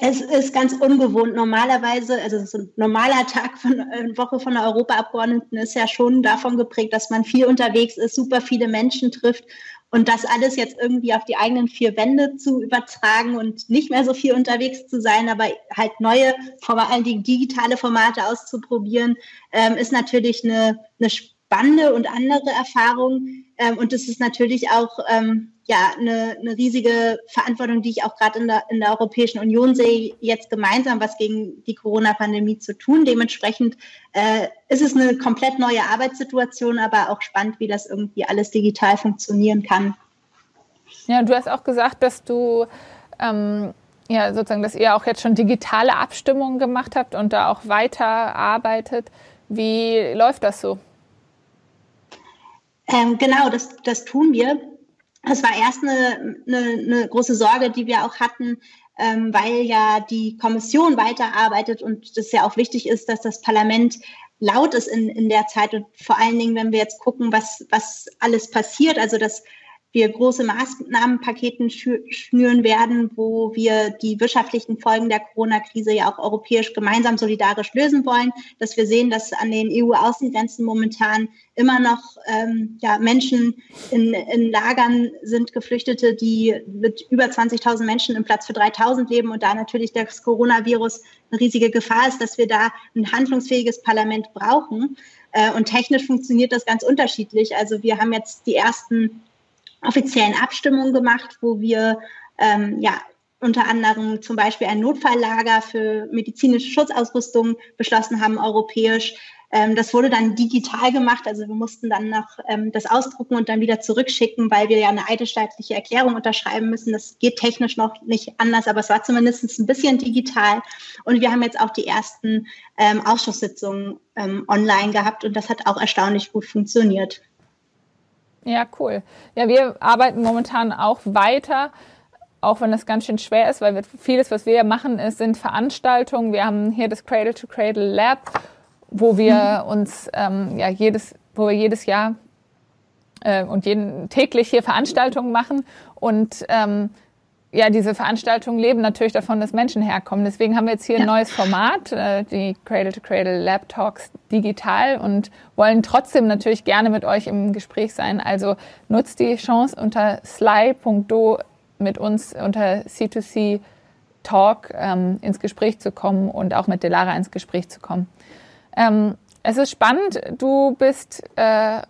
Es ist ganz ungewohnt. Normalerweise, also so ein normaler Tag von eine Woche von der Europaabgeordneten ist ja schon davon geprägt, dass man viel unterwegs ist, super viele Menschen trifft und das alles jetzt irgendwie auf die eigenen vier Wände zu übertragen und nicht mehr so viel unterwegs zu sein, aber halt neue, vor allen Dingen digitale Formate auszuprobieren, ähm, ist natürlich eine, eine spannende und andere Erfahrung. Ähm, und es ist natürlich auch ähm, ja, eine, eine riesige Verantwortung, die ich auch gerade in der, in der Europäischen Union sehe, jetzt gemeinsam was gegen die Corona-Pandemie zu tun. Dementsprechend äh, ist es eine komplett neue Arbeitssituation, aber auch spannend, wie das irgendwie alles digital funktionieren kann. Ja, du hast auch gesagt, dass du ähm, ja sozusagen, dass ihr auch jetzt schon digitale Abstimmungen gemacht habt und da auch weiter arbeitet. Wie läuft das so? Ähm, genau, das, das tun wir. Das war erst eine, eine, eine große Sorge, die wir auch hatten, ähm, weil ja die Kommission weiterarbeitet und das ja auch wichtig ist, dass das Parlament laut ist in, in der Zeit und vor allen Dingen, wenn wir jetzt gucken, was, was alles passiert, also dass wir große Maßnahmenpaketen schnüren werden, wo wir die wirtschaftlichen Folgen der Corona-Krise ja auch europäisch gemeinsam solidarisch lösen wollen, dass wir sehen, dass an den EU-Außengrenzen momentan immer noch ähm, ja, Menschen in, in Lagern sind, Geflüchtete, die mit über 20.000 Menschen im Platz für 3.000 leben und da natürlich das Coronavirus eine riesige Gefahr ist, dass wir da ein handlungsfähiges Parlament brauchen. Äh, und technisch funktioniert das ganz unterschiedlich. Also wir haben jetzt die ersten offiziellen Abstimmungen gemacht, wo wir ähm, ja unter anderem zum Beispiel ein Notfalllager für medizinische Schutzausrüstung beschlossen haben, europäisch. Ähm, das wurde dann digital gemacht, also wir mussten dann noch ähm, das ausdrucken und dann wieder zurückschicken, weil wir ja eine eidesstaatliche Erklärung unterschreiben müssen. Das geht technisch noch nicht anders, aber es war zumindest ein bisschen digital. Und wir haben jetzt auch die ersten ähm, Ausschusssitzungen ähm, online gehabt und das hat auch erstaunlich gut funktioniert. Ja, cool. Ja, wir arbeiten momentan auch weiter, auch wenn das ganz schön schwer ist, weil wir, vieles, was wir machen, ist, sind Veranstaltungen. Wir haben hier das Cradle to Cradle Lab, wo wir mhm. uns ähm, ja jedes, wo wir jedes Jahr äh, und jeden täglich hier Veranstaltungen machen und ähm, ja, diese Veranstaltungen leben natürlich davon, dass Menschen herkommen. Deswegen haben wir jetzt hier ja. ein neues Format, äh, die Cradle to Cradle Lab Talks digital und wollen trotzdem natürlich gerne mit euch im Gespräch sein. Also nutzt die Chance unter sly.do mit uns unter C2C Talk ähm, ins Gespräch zu kommen und auch mit Delara ins Gespräch zu kommen. Ähm, es ist spannend. Du bist äh,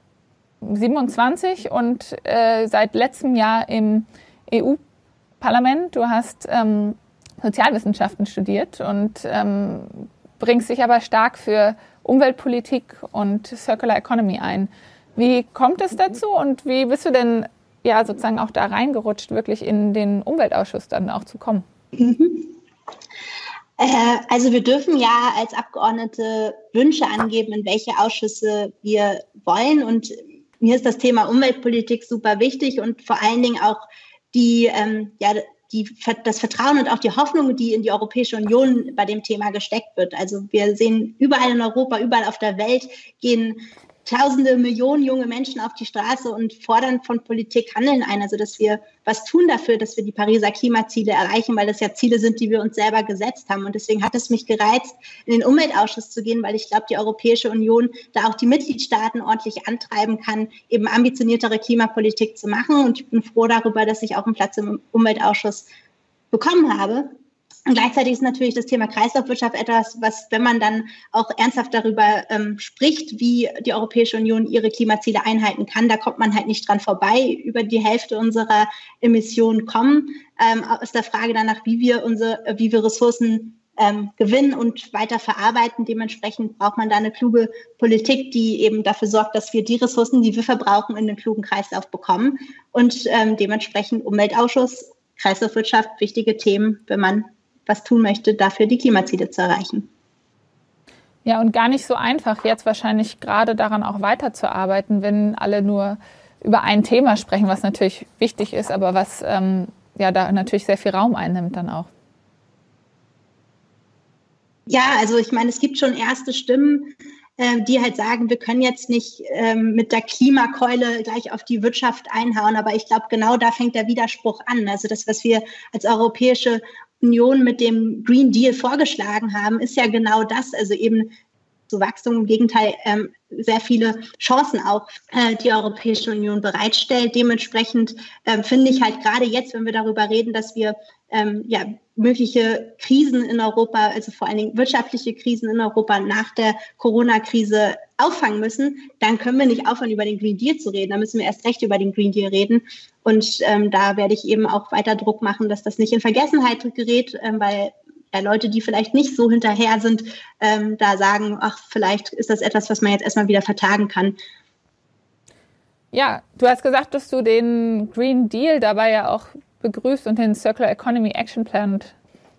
27 und äh, seit letztem Jahr im EU Parlament, du hast ähm, Sozialwissenschaften studiert und ähm, bringst dich aber stark für Umweltpolitik und Circular Economy ein. Wie kommt es dazu und wie bist du denn ja sozusagen auch da reingerutscht, wirklich in den Umweltausschuss dann auch zu kommen? Mhm. Äh, also wir dürfen ja als Abgeordnete Wünsche angeben, in welche Ausschüsse wir wollen. Und mir ist das Thema Umweltpolitik super wichtig und vor allen Dingen auch die, ähm, ja, die, das Vertrauen und auch die Hoffnung, die in die Europäische Union bei dem Thema gesteckt wird. Also wir sehen überall in Europa, überall auf der Welt gehen Tausende, Millionen junge Menschen auf die Straße und fordern von Politik Handeln ein. Also, dass wir was tun dafür, dass wir die Pariser Klimaziele erreichen, weil das ja Ziele sind, die wir uns selber gesetzt haben. Und deswegen hat es mich gereizt, in den Umweltausschuss zu gehen, weil ich glaube, die Europäische Union da auch die Mitgliedstaaten ordentlich antreiben kann, eben ambitioniertere Klimapolitik zu machen. Und ich bin froh darüber, dass ich auch einen Platz im Umweltausschuss bekommen habe. Und gleichzeitig ist natürlich das Thema Kreislaufwirtschaft etwas, was, wenn man dann auch ernsthaft darüber ähm, spricht, wie die Europäische Union ihre Klimaziele einhalten kann, da kommt man halt nicht dran vorbei. Über die Hälfte unserer Emissionen kommen ähm, aus der Frage danach, wie wir unsere, wie wir Ressourcen ähm, gewinnen und weiter verarbeiten. Dementsprechend braucht man da eine kluge Politik, die eben dafür sorgt, dass wir die Ressourcen, die wir verbrauchen, in den klugen Kreislauf bekommen. Und ähm, dementsprechend Umweltausschuss, Kreislaufwirtschaft, wichtige Themen, wenn man was tun möchte, dafür die Klimaziele zu erreichen. Ja, und gar nicht so einfach, jetzt wahrscheinlich gerade daran auch weiterzuarbeiten, wenn alle nur über ein Thema sprechen, was natürlich wichtig ist, aber was ähm, ja da natürlich sehr viel Raum einnimmt dann auch. Ja, also ich meine, es gibt schon erste Stimmen, äh, die halt sagen, wir können jetzt nicht ähm, mit der Klimakeule gleich auf die Wirtschaft einhauen. Aber ich glaube, genau da fängt der Widerspruch an. Also das, was wir als Europäische Union mit dem Green Deal vorgeschlagen haben, ist ja genau das, also eben zu Wachstum. Im Gegenteil, ähm, sehr viele Chancen auch äh, die Europäische Union bereitstellt. Dementsprechend ähm, finde ich halt gerade jetzt, wenn wir darüber reden, dass wir ähm, ja, mögliche Krisen in Europa, also vor allen Dingen wirtschaftliche Krisen in Europa nach der Corona-Krise auffangen müssen, dann können wir nicht aufhören, über den Green Deal zu reden. Da müssen wir erst recht über den Green Deal reden. Und ähm, da werde ich eben auch weiter Druck machen, dass das nicht in Vergessenheit gerät, ähm, weil ja, Leute, die vielleicht nicht so hinterher sind, ähm, da sagen, ach, vielleicht ist das etwas, was man jetzt erstmal wieder vertagen kann. Ja, du hast gesagt, dass du den Green Deal dabei ja auch begrüßt und den Circular Economy Action Plan.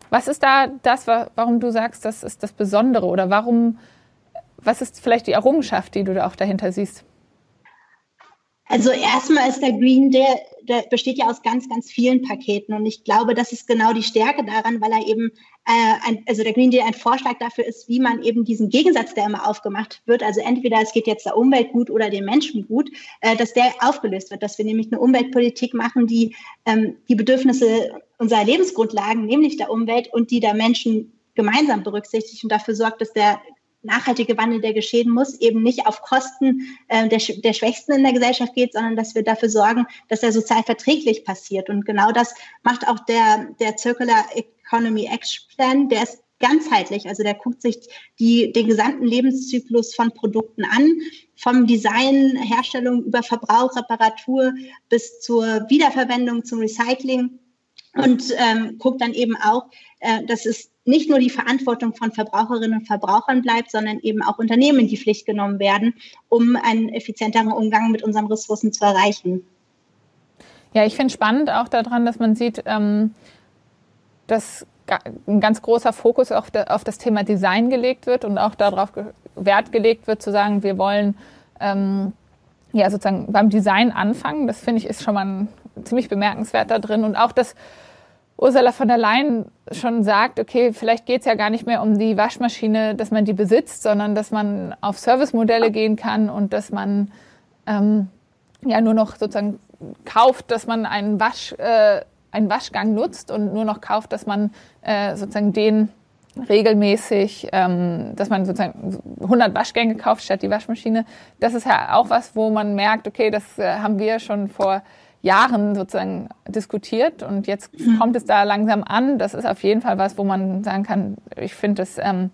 Was ist da das, warum du sagst, das ist das Besondere oder warum, was ist vielleicht die Errungenschaft, die du da auch dahinter siehst? Also erstmal ist der Green Deal, besteht ja aus ganz, ganz vielen Paketen. Und ich glaube, das ist genau die Stärke daran, weil er eben, äh, ein, also der Green Deal ein Vorschlag dafür ist, wie man eben diesen Gegensatz, der immer aufgemacht wird, also entweder es geht jetzt der Umwelt gut oder den Menschen gut, äh, dass der aufgelöst wird, dass wir nämlich eine Umweltpolitik machen, die ähm, die Bedürfnisse unserer Lebensgrundlagen, nämlich der Umwelt und die der Menschen gemeinsam berücksichtigt und dafür sorgt, dass der nachhaltige Wandel, der geschehen muss, eben nicht auf Kosten äh, der, der Schwächsten in der Gesellschaft geht, sondern dass wir dafür sorgen, dass er sozial verträglich passiert. Und genau das macht auch der, der Circular Economy Action Plan. Der ist ganzheitlich, also der guckt sich die, den gesamten Lebenszyklus von Produkten an, vom Design, Herstellung über Verbrauch, Reparatur bis zur Wiederverwendung, zum Recycling und ähm, guckt dann eben auch, äh, dass es nicht nur die Verantwortung von Verbraucherinnen und Verbrauchern bleibt, sondern eben auch Unternehmen in die Pflicht genommen werden, um einen effizienteren Umgang mit unseren Ressourcen zu erreichen. Ja, ich finde spannend auch daran, dass man sieht, ähm, dass ein ganz großer Fokus auf, de, auf, das Thema Design gelegt wird und auch darauf Wert gelegt wird, zu sagen, wir wollen ähm, ja sozusagen beim Design anfangen. Das finde ich ist schon mal ein, ziemlich bemerkenswert da drin und auch das Ursula von der Leyen schon sagt, okay, vielleicht geht es ja gar nicht mehr um die Waschmaschine, dass man die besitzt, sondern dass man auf Servicemodelle gehen kann und dass man ähm, ja nur noch sozusagen kauft, dass man einen, Wasch, äh, einen Waschgang nutzt und nur noch kauft, dass man äh, sozusagen den regelmäßig, ähm, dass man sozusagen 100 Waschgänge kauft statt die Waschmaschine. Das ist ja auch was, wo man merkt, okay, das äh, haben wir schon vor Jahren sozusagen diskutiert und jetzt mhm. kommt es da langsam an. Das ist auf jeden Fall was, wo man sagen kann, ich finde das ähm,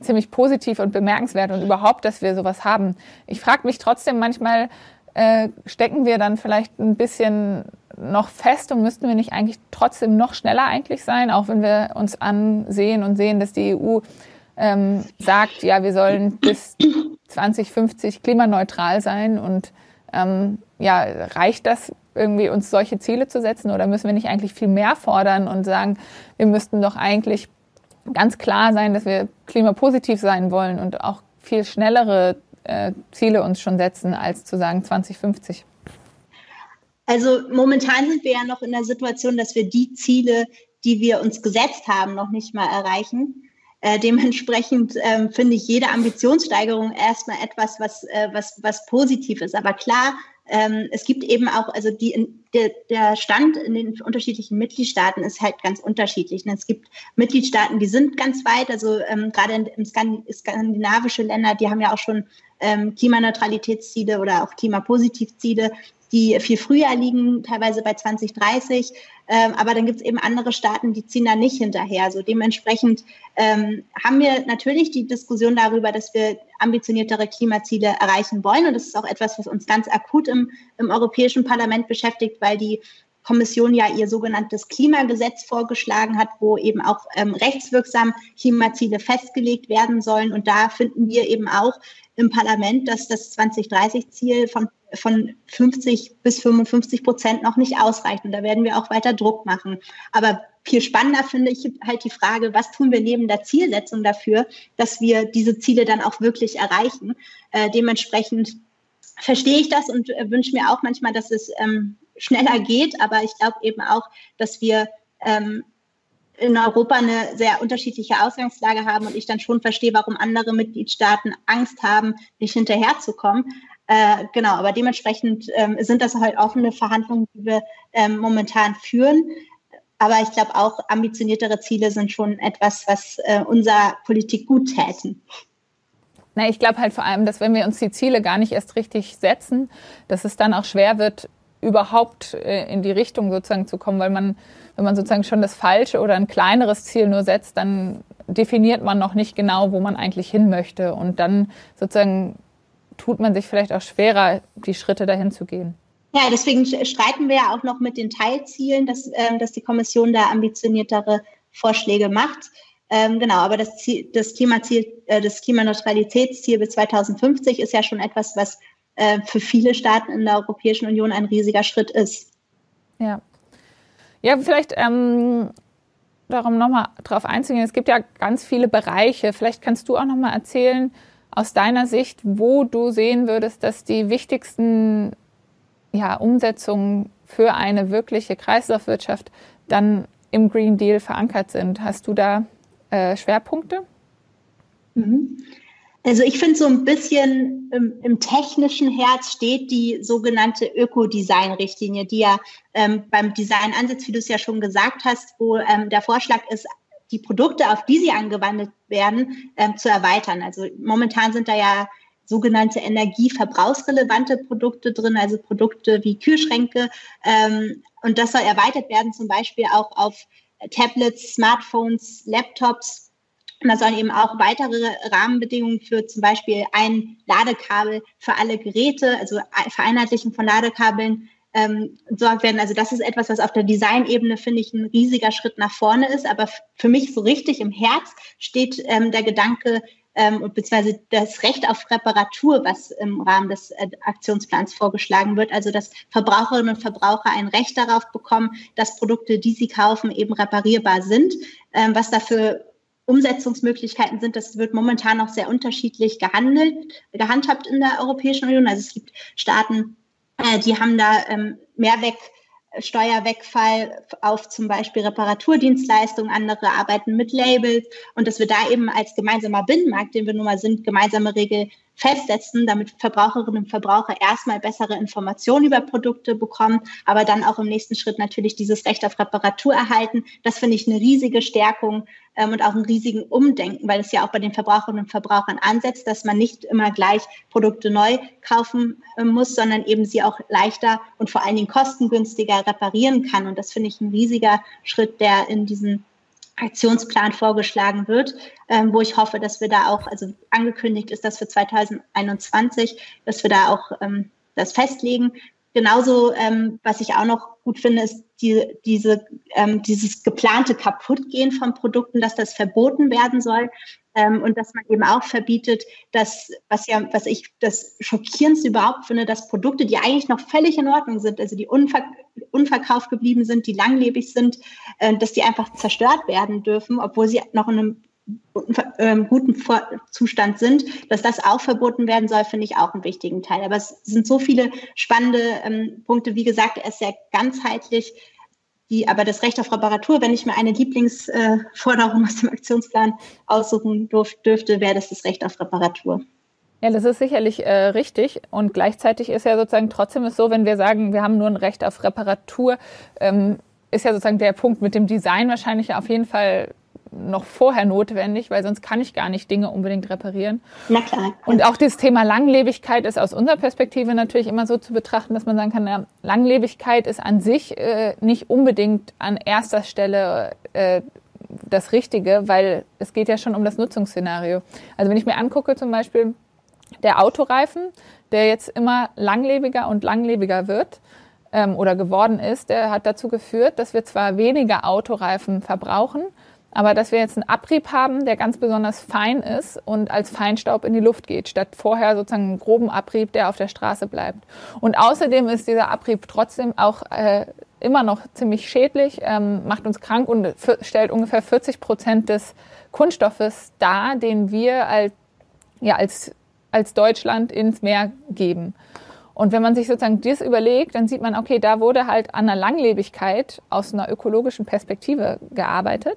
ziemlich positiv und bemerkenswert und überhaupt, dass wir sowas haben. Ich frage mich trotzdem manchmal, äh, stecken wir dann vielleicht ein bisschen noch fest und müssten wir nicht eigentlich trotzdem noch schneller eigentlich sein, auch wenn wir uns ansehen und sehen, dass die EU ähm, sagt, ja, wir sollen bis 2050 klimaneutral sein und ähm, ja, reicht das irgendwie uns solche Ziele zu setzen oder müssen wir nicht eigentlich viel mehr fordern und sagen, wir müssten doch eigentlich ganz klar sein, dass wir klimapositiv sein wollen und auch viel schnellere äh, Ziele uns schon setzen, als zu sagen 2050? Also momentan sind wir ja noch in der Situation, dass wir die Ziele, die wir uns gesetzt haben, noch nicht mal erreichen. Äh, dementsprechend ähm, finde ich jede Ambitionssteigerung erstmal etwas, was, äh, was, was positiv ist. Aber klar, ähm, es gibt eben auch, also die, der, der Stand in den unterschiedlichen Mitgliedstaaten ist halt ganz unterschiedlich. Es gibt Mitgliedstaaten, die sind ganz weit, also ähm, gerade in skandinavische Länder, die haben ja auch schon ähm, Klimaneutralitätsziele oder auch Klimapositivziele die viel früher liegen, teilweise bei 2030. Ähm, aber dann gibt es eben andere Staaten, die ziehen da nicht hinterher. So dementsprechend ähm, haben wir natürlich die Diskussion darüber, dass wir ambitioniertere Klimaziele erreichen wollen. Und das ist auch etwas, was uns ganz akut im, im Europäischen Parlament beschäftigt, weil die Kommission ja ihr sogenanntes Klimagesetz vorgeschlagen hat, wo eben auch ähm, rechtswirksam Klimaziele festgelegt werden sollen. Und da finden wir eben auch im Parlament, dass das 2030-Ziel von von 50 bis 55 Prozent noch nicht ausreicht. Und da werden wir auch weiter Druck machen. Aber viel spannender finde ich halt die Frage, was tun wir neben der Zielsetzung dafür, dass wir diese Ziele dann auch wirklich erreichen. Äh, dementsprechend verstehe ich das und äh, wünsche mir auch manchmal, dass es ähm, schneller geht. Aber ich glaube eben auch, dass wir ähm, in Europa eine sehr unterschiedliche Ausgangslage haben und ich dann schon verstehe, warum andere Mitgliedstaaten Angst haben, nicht hinterherzukommen. Äh, genau, aber dementsprechend ähm, sind das halt offene Verhandlungen, die wir ähm, momentan führen. Aber ich glaube auch ambitioniertere Ziele sind schon etwas, was äh, unserer Politik gut täten. Na, ich glaube halt vor allem, dass wenn wir uns die Ziele gar nicht erst richtig setzen, dass es dann auch schwer wird, überhaupt äh, in die Richtung sozusagen zu kommen, weil man, wenn man sozusagen schon das falsche oder ein kleineres Ziel nur setzt, dann definiert man noch nicht genau, wo man eigentlich hin möchte. Und dann sozusagen tut man sich vielleicht auch schwerer, die Schritte dahin zu gehen. Ja, deswegen streiten wir ja auch noch mit den Teilzielen, dass, äh, dass die Kommission da ambitioniertere Vorschläge macht. Ähm, genau, aber das, Ziel, das Klimaziel, äh, das Klimaneutralitätsziel bis 2050 ist ja schon etwas, was äh, für viele Staaten in der Europäischen Union ein riesiger Schritt ist. Ja. Ja, vielleicht ähm, darum nochmal drauf einzugehen. Es gibt ja ganz viele Bereiche. Vielleicht kannst du auch nochmal erzählen, aus deiner Sicht, wo du sehen würdest, dass die wichtigsten ja, Umsetzungen für eine wirkliche Kreislaufwirtschaft dann im Green Deal verankert sind. Hast du da äh, Schwerpunkte? Mhm. Also ich finde so ein bisschen im, im, technischen Herz steht die sogenannte Ökodesign-Richtlinie, die ja ähm, beim Designansatz, wie du es ja schon gesagt hast, wo ähm, der Vorschlag ist, die Produkte, auf die sie angewandt werden, ähm, zu erweitern. Also momentan sind da ja sogenannte energieverbrauchsrelevante Produkte drin, also Produkte wie Kühlschränke. Ähm, und das soll erweitert werden, zum Beispiel auch auf Tablets, Smartphones, Laptops. Und da sollen eben auch weitere Rahmenbedingungen für zum Beispiel ein Ladekabel für alle Geräte, also Vereinheitlichen von Ladekabeln ähm, sorgt werden. Also das ist etwas, was auf der Designebene, finde ich, ein riesiger Schritt nach vorne ist. Aber für mich so richtig im Herz steht ähm, der Gedanke, ähm, beziehungsweise das Recht auf Reparatur, was im Rahmen des äh, Aktionsplans vorgeschlagen wird. Also dass Verbraucherinnen und Verbraucher ein Recht darauf bekommen, dass Produkte, die sie kaufen, eben reparierbar sind. Ähm, was dafür Umsetzungsmöglichkeiten sind, das wird momentan noch sehr unterschiedlich gehandelt, gehandhabt in der Europäischen Union. Also es gibt Staaten, äh, die haben da ähm, Mehrweg Steuerwegfall auf zum Beispiel Reparaturdienstleistungen, andere arbeiten mit Labels und dass wir da eben als gemeinsamer Binnenmarkt, den wir nun mal sind, gemeinsame Regel festsetzen, damit Verbraucherinnen und Verbraucher erstmal bessere Informationen über Produkte bekommen, aber dann auch im nächsten Schritt natürlich dieses Recht auf Reparatur erhalten. Das finde ich eine riesige Stärkung ähm, und auch einen riesigen Umdenken, weil es ja auch bei den Verbraucherinnen und Verbrauchern ansetzt, dass man nicht immer gleich Produkte neu kaufen äh, muss, sondern eben sie auch leichter und vor allen Dingen kostengünstiger reparieren kann. Und das finde ich ein riesiger Schritt, der in diesen Aktionsplan vorgeschlagen wird, ähm, wo ich hoffe, dass wir da auch, also angekündigt ist das für 2021, dass wir da auch ähm, das festlegen. Genauso, ähm, was ich auch noch gut finde, ist die, diese, ähm, dieses geplante Kaputtgehen von Produkten, dass das verboten werden soll ähm, und dass man eben auch verbietet, dass, was ja, was ich das schockierendste überhaupt finde, dass Produkte, die eigentlich noch völlig in Ordnung sind, also die unver unverkauft geblieben sind, die langlebig sind, äh, dass die einfach zerstört werden dürfen, obwohl sie noch in einem ähm, guten Zustand sind, dass das auch verboten werden soll, finde ich auch einen wichtigen Teil. Aber es sind so viele spannende ähm, Punkte. Wie gesagt, er ist sehr ganzheitlich. Die, aber das Recht auf Reparatur, wenn ich mir eine Lieblingsforderung äh, aus dem Aktionsplan aussuchen durf, dürfte, wäre das das Recht auf Reparatur. Ja, das ist sicherlich äh, richtig. Und gleichzeitig ist ja sozusagen trotzdem es so, wenn wir sagen, wir haben nur ein Recht auf Reparatur, ähm, ist ja sozusagen der Punkt mit dem Design wahrscheinlich auf jeden Fall noch vorher notwendig, weil sonst kann ich gar nicht Dinge unbedingt reparieren. Na klar. Und auch das Thema Langlebigkeit ist aus unserer Perspektive natürlich immer so zu betrachten, dass man sagen kann, ja, Langlebigkeit ist an sich äh, nicht unbedingt an erster Stelle äh, das Richtige, weil es geht ja schon um das Nutzungsszenario. Also wenn ich mir angucke zum Beispiel der Autoreifen, der jetzt immer langlebiger und langlebiger wird, ähm, oder geworden ist, der hat dazu geführt, dass wir zwar weniger Autoreifen verbrauchen, aber dass wir jetzt einen Abrieb haben, der ganz besonders fein ist und als Feinstaub in die Luft geht, statt vorher sozusagen einen groben Abrieb, der auf der Straße bleibt. Und außerdem ist dieser Abrieb trotzdem auch äh, immer noch ziemlich schädlich, ähm, macht uns krank und stellt ungefähr 40 Prozent des Kunststoffes dar, den wir als, ja, als, als Deutschland ins Meer geben. Und wenn man sich sozusagen das überlegt, dann sieht man, okay, da wurde halt an der Langlebigkeit aus einer ökologischen Perspektive gearbeitet.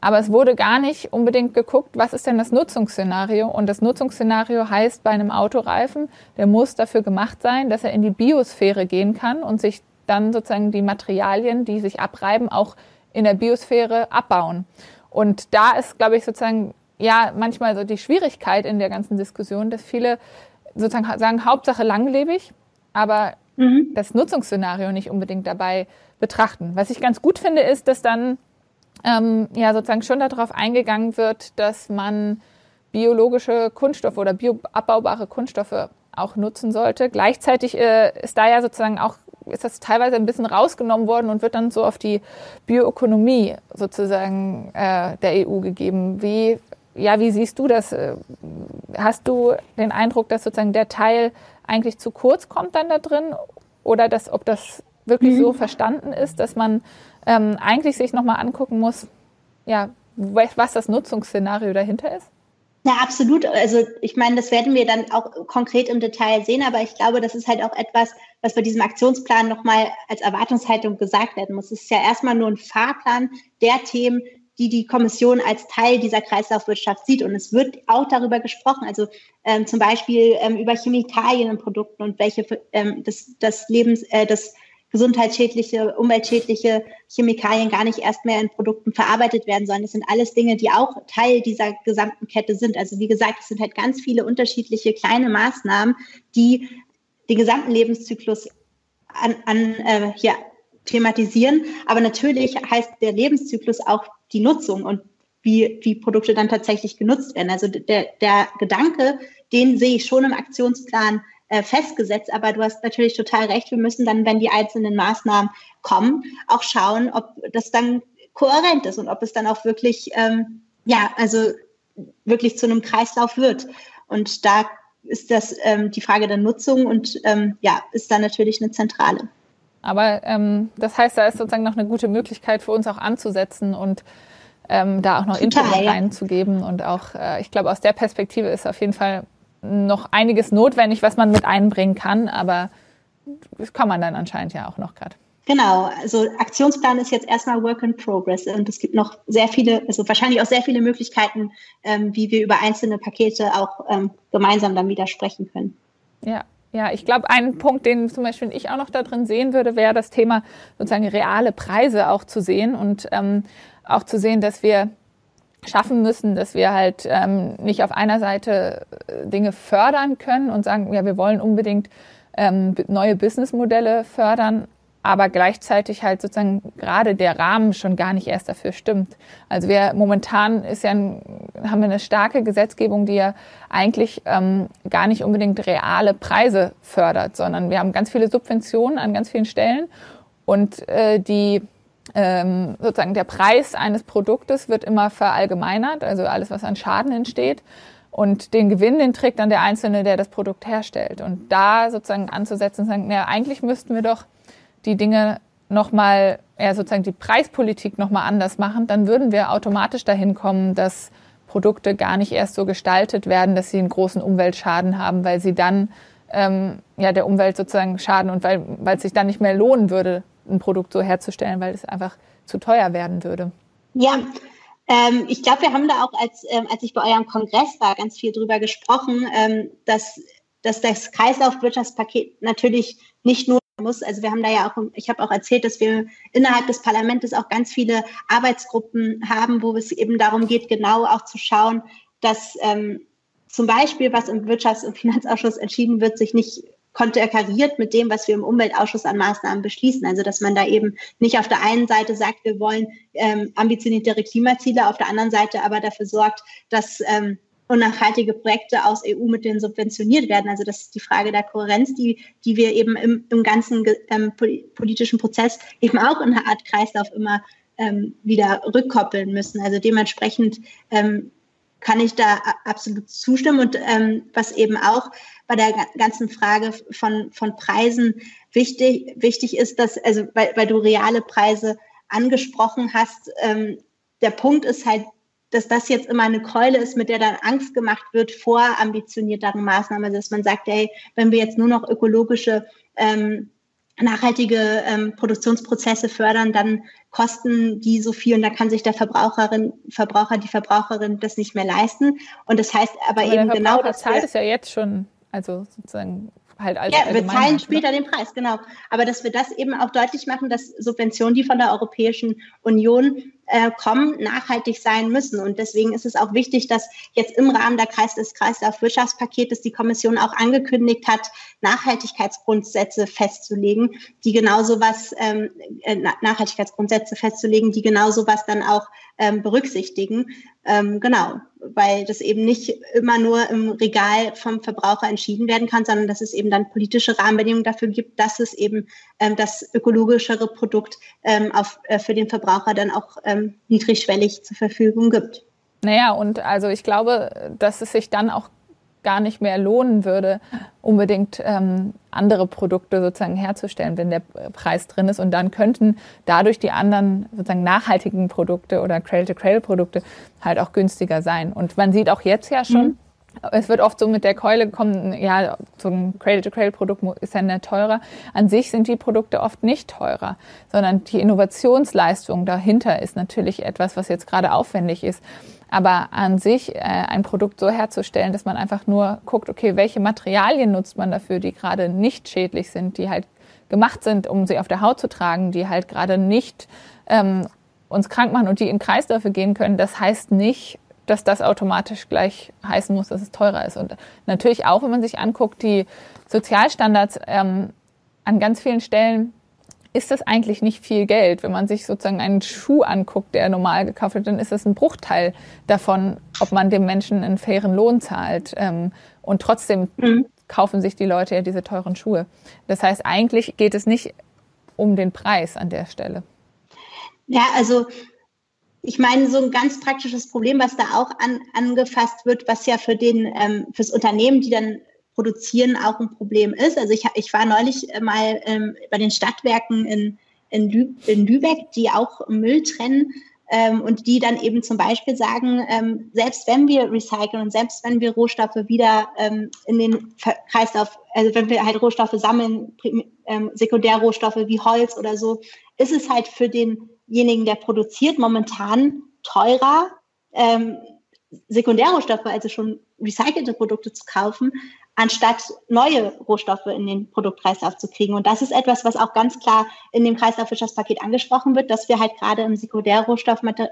Aber es wurde gar nicht unbedingt geguckt, was ist denn das Nutzungsszenario? Und das Nutzungsszenario heißt bei einem Autoreifen, der muss dafür gemacht sein, dass er in die Biosphäre gehen kann und sich dann sozusagen die Materialien, die sich abreiben, auch in der Biosphäre abbauen. Und da ist, glaube ich, sozusagen ja manchmal so die Schwierigkeit in der ganzen Diskussion, dass viele sozusagen sagen, Hauptsache langlebig, aber mhm. das Nutzungsszenario nicht unbedingt dabei betrachten. Was ich ganz gut finde, ist, dass dann ähm, ja sozusagen schon darauf eingegangen wird, dass man biologische Kunststoffe oder bioabbaubare Kunststoffe auch nutzen sollte. Gleichzeitig äh, ist da ja sozusagen auch ist das teilweise ein bisschen rausgenommen worden und wird dann so auf die Bioökonomie sozusagen äh, der EU gegeben. Wie ja, wie siehst du das? Äh, hast du den Eindruck, dass sozusagen der Teil eigentlich zu kurz kommt dann da drin oder dass, ob das wirklich mhm. so verstanden ist, dass man ähm, eigentlich sich nochmal angucken muss, ja, was das Nutzungsszenario dahinter ist? Ja, absolut. Also ich meine, das werden wir dann auch konkret im Detail sehen, aber ich glaube, das ist halt auch etwas, was bei diesem Aktionsplan nochmal als Erwartungshaltung gesagt werden muss. Es ist ja erstmal nur ein Fahrplan der Themen, die die Kommission als Teil dieser Kreislaufwirtschaft sieht. Und es wird auch darüber gesprochen, also ähm, zum Beispiel ähm, über Chemikalien in Produkten und welche ähm, das, das Lebens, äh, das gesundheitsschädliche, umweltschädliche Chemikalien gar nicht erst mehr in Produkten verarbeitet werden sollen. Das sind alles Dinge, die auch Teil dieser gesamten Kette sind. Also wie gesagt, es sind halt ganz viele unterschiedliche kleine Maßnahmen, die den gesamten Lebenszyklus an, an äh, ja, thematisieren. Aber natürlich heißt der Lebenszyklus auch die Nutzung und wie, wie Produkte dann tatsächlich genutzt werden. Also der, der Gedanke, den sehe ich schon im Aktionsplan äh, festgesetzt, aber du hast natürlich total recht, wir müssen dann, wenn die einzelnen Maßnahmen kommen, auch schauen, ob das dann kohärent ist und ob es dann auch wirklich, ähm, ja, also wirklich zu einem Kreislauf wird. Und da ist das ähm, die Frage der Nutzung und ähm, ja, ist dann natürlich eine zentrale. Aber ähm, das heißt, da ist sozusagen noch eine gute Möglichkeit für uns auch anzusetzen und ähm, da auch noch Total, Input reinzugeben. Und auch, äh, ich glaube, aus der Perspektive ist auf jeden Fall noch einiges notwendig, was man mit einbringen kann. Aber das kann man dann anscheinend ja auch noch gerade. Genau, also Aktionsplan ist jetzt erstmal Work in Progress und es gibt noch sehr viele, also wahrscheinlich auch sehr viele Möglichkeiten, ähm, wie wir über einzelne Pakete auch ähm, gemeinsam dann wieder sprechen können. Ja, ja, ich glaube, ein Punkt, den zum Beispiel ich auch noch da drin sehen würde, wäre das Thema sozusagen reale Preise auch zu sehen und ähm, auch zu sehen, dass wir schaffen müssen, dass wir halt ähm, nicht auf einer Seite äh, Dinge fördern können und sagen, ja, wir wollen unbedingt ähm, neue Businessmodelle fördern, aber gleichzeitig halt sozusagen gerade der Rahmen schon gar nicht erst dafür stimmt. Also wir momentan ist ja ein, haben wir eine starke Gesetzgebung, die ja eigentlich ähm, gar nicht unbedingt reale Preise fördert, sondern wir haben ganz viele Subventionen an ganz vielen Stellen und äh, die ähm, sozusagen der Preis eines Produktes wird immer verallgemeinert, also alles, was an Schaden entsteht. Und den Gewinn, den trägt dann der Einzelne, der das Produkt herstellt. Und da sozusagen anzusetzen und sagen, naja, eigentlich müssten wir doch die Dinge nochmal, ja, sozusagen die Preispolitik nochmal anders machen, dann würden wir automatisch dahin kommen, dass Produkte gar nicht erst so gestaltet werden, dass sie einen großen Umweltschaden haben, weil sie dann ähm, ja der Umwelt sozusagen schaden und weil, weil es sich dann nicht mehr lohnen würde, ein Produkt so herzustellen, weil es einfach zu teuer werden würde. Ja, ähm, ich glaube, wir haben da auch, als, ähm, als ich bei eurem Kongress war, ganz viel drüber gesprochen, ähm, dass, dass das Kreislaufwirtschaftspaket natürlich nicht nur muss. Also wir haben da ja auch, ich habe auch erzählt, dass wir innerhalb des Parlaments auch ganz viele Arbeitsgruppen haben, wo es eben darum geht, genau auch zu schauen, dass ähm, zum Beispiel, was im Wirtschafts- und Finanzausschuss entschieden wird, sich nicht konterkariert mit dem, was wir im Umweltausschuss an Maßnahmen beschließen. Also dass man da eben nicht auf der einen Seite sagt, wir wollen ähm, ambitioniertere Klimaziele, auf der anderen Seite aber dafür sorgt, dass ähm, und nachhaltige Projekte aus EU-Mitteln subventioniert werden. Also das ist die Frage der Kohärenz, die, die wir eben im, im ganzen ähm, politischen Prozess eben auch in einer Art Kreislauf immer ähm, wieder rückkoppeln müssen. Also dementsprechend ähm, kann ich da absolut zustimmen. Und ähm, was eben auch bei der ganzen Frage von, von Preisen wichtig, wichtig ist, dass, also weil, weil du reale Preise angesprochen hast, ähm, der Punkt ist halt, dass das jetzt immer eine Keule ist, mit der dann Angst gemacht wird vor ambitionierteren Maßnahmen. Also dass man sagt, hey, wenn wir jetzt nur noch ökologische, ähm, nachhaltige ähm, Produktionsprozesse fördern, dann kosten die so viel und da kann sich der Verbraucherin, Verbraucher, die Verbraucherin das nicht mehr leisten. Und das heißt aber, aber eben genau, dass zahlt es ja jetzt schon, also sozusagen halt als Ja, wir zahlen später den Preis, genau. Aber dass wir das eben auch deutlich machen, dass Subventionen, die von der Europäischen Union äh, kommen, nachhaltig sein müssen. Und deswegen ist es auch wichtig, dass jetzt im Rahmen der Kreis des Kreislaufwirtschaftspaketes die Kommission auch angekündigt hat, Nachhaltigkeitsgrundsätze festzulegen, die genauso was ähm, äh, Nachhaltigkeitsgrundsätze festzulegen, die genauso was dann auch ähm, berücksichtigen. Ähm, genau, weil das eben nicht immer nur im Regal vom Verbraucher entschieden werden kann, sondern dass es eben dann politische Rahmenbedingungen dafür gibt, dass es eben ähm, das ökologischere Produkt ähm, auf, äh, für den Verbraucher dann auch ähm, niedrigschwellig zur Verfügung gibt. Naja, und also ich glaube, dass es sich dann auch gar nicht mehr lohnen würde, unbedingt ähm, andere Produkte sozusagen herzustellen, wenn der Preis drin ist. Und dann könnten dadurch die anderen sozusagen nachhaltigen Produkte oder Cradle-to-Cradle-Produkte halt auch günstiger sein. Und man sieht auch jetzt ja schon, mhm. Es wird oft so mit der Keule gekommen, ja, so ein Cradle-to-Cradle-Produkt ist ja nicht teurer. An sich sind die Produkte oft nicht teurer, sondern die Innovationsleistung dahinter ist natürlich etwas, was jetzt gerade aufwendig ist. Aber an sich äh, ein Produkt so herzustellen, dass man einfach nur guckt, okay, welche Materialien nutzt man dafür, die gerade nicht schädlich sind, die halt gemacht sind, um sie auf der Haut zu tragen, die halt gerade nicht ähm, uns krank machen und die in Kreisläufe gehen können, das heißt nicht, dass das automatisch gleich heißen muss, dass es teurer ist. Und natürlich auch, wenn man sich anguckt, die Sozialstandards ähm, an ganz vielen Stellen ist das eigentlich nicht viel Geld. Wenn man sich sozusagen einen Schuh anguckt, der normal gekauft wird, dann ist das ein Bruchteil davon, ob man dem Menschen einen fairen Lohn zahlt. Ähm, und trotzdem mhm. kaufen sich die Leute ja diese teuren Schuhe. Das heißt, eigentlich geht es nicht um den Preis an der Stelle. Ja, also ich meine, so ein ganz praktisches Problem, was da auch an, angefasst wird, was ja für den ähm, fürs Unternehmen, die dann Produzieren auch ein Problem ist. Also ich, ich war neulich äh, mal ähm, bei den Stadtwerken in, in, Lü in Lübeck, die auch Müll trennen ähm, und die dann eben zum Beispiel sagen, ähm, selbst wenn wir recyceln und selbst wenn wir Rohstoffe wieder ähm, in den Kreislauf, also wenn wir halt Rohstoffe sammeln, ähm, Sekundärrohstoffe wie Holz oder so, ist es halt für denjenigen, der produziert, momentan teurer, ähm, Sekundärrohstoffe, also schon recycelte Produkte zu kaufen, anstatt neue Rohstoffe in den Produktkreislauf zu kriegen. Und das ist etwas, was auch ganz klar in dem Kreislaufwirtschaftspaket angesprochen wird, dass wir halt gerade im Sekundärrohstoff, äh,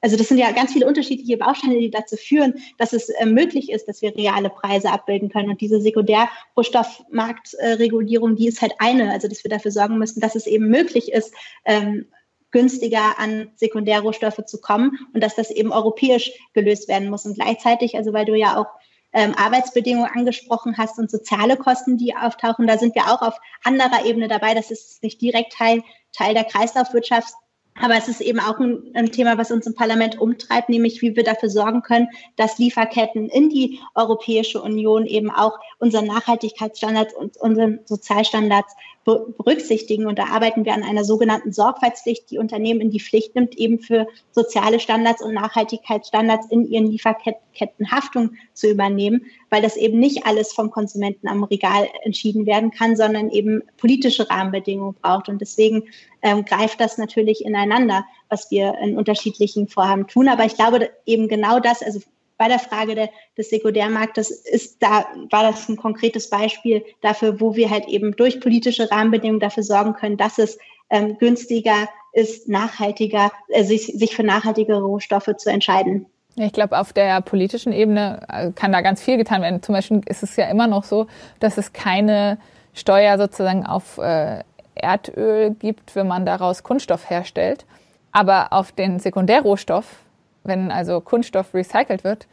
also das sind ja ganz viele unterschiedliche Bausteine, die dazu führen, dass es äh, möglich ist, dass wir reale Preise abbilden können. Und diese Sekundärrohstoffmarktregulierung, äh, die ist halt eine, also dass wir dafür sorgen müssen, dass es eben möglich ist, ähm, günstiger an Sekundärrohstoffe zu kommen und dass das eben europäisch gelöst werden muss. Und gleichzeitig, also weil du ja auch ähm, Arbeitsbedingungen angesprochen hast und soziale Kosten, die auftauchen. Da sind wir auch auf anderer Ebene dabei. Das ist nicht direkt Teil, Teil der Kreislaufwirtschaft, aber es ist eben auch ein, ein, Thema, was uns im Parlament umtreibt, nämlich wie wir dafür sorgen können, dass Lieferketten in die Europäische Union eben auch unseren Nachhaltigkeitsstandards und unseren Sozialstandards berücksichtigen. Und da arbeiten wir an einer sogenannten Sorgfaltspflicht, die Unternehmen in die Pflicht nimmt, eben für soziale Standards und Nachhaltigkeitsstandards in ihren Lieferketten Haftung zu übernehmen, weil das eben nicht alles vom Konsumenten am Regal entschieden werden kann, sondern eben politische Rahmenbedingungen braucht. Und deswegen ähm, greift das natürlich ineinander, was wir in unterschiedlichen Vorhaben tun. Aber ich glaube eben genau das, also bei der Frage der, des Sekundärmarktes ist da, war das ein konkretes Beispiel dafür, wo wir halt eben durch politische Rahmenbedingungen dafür sorgen können, dass es ähm, günstiger ist, nachhaltiger, äh, sich, sich für nachhaltige Rohstoffe zu entscheiden. Ich glaube, auf der politischen Ebene äh, kann da ganz viel getan werden. Zum Beispiel ist es ja immer noch so, dass es keine Steuer sozusagen auf äh, Erdöl gibt, wenn man daraus Kunststoff herstellt. Aber auf den Sekundärrohstoff wenn also Kunststoff recycelt wird,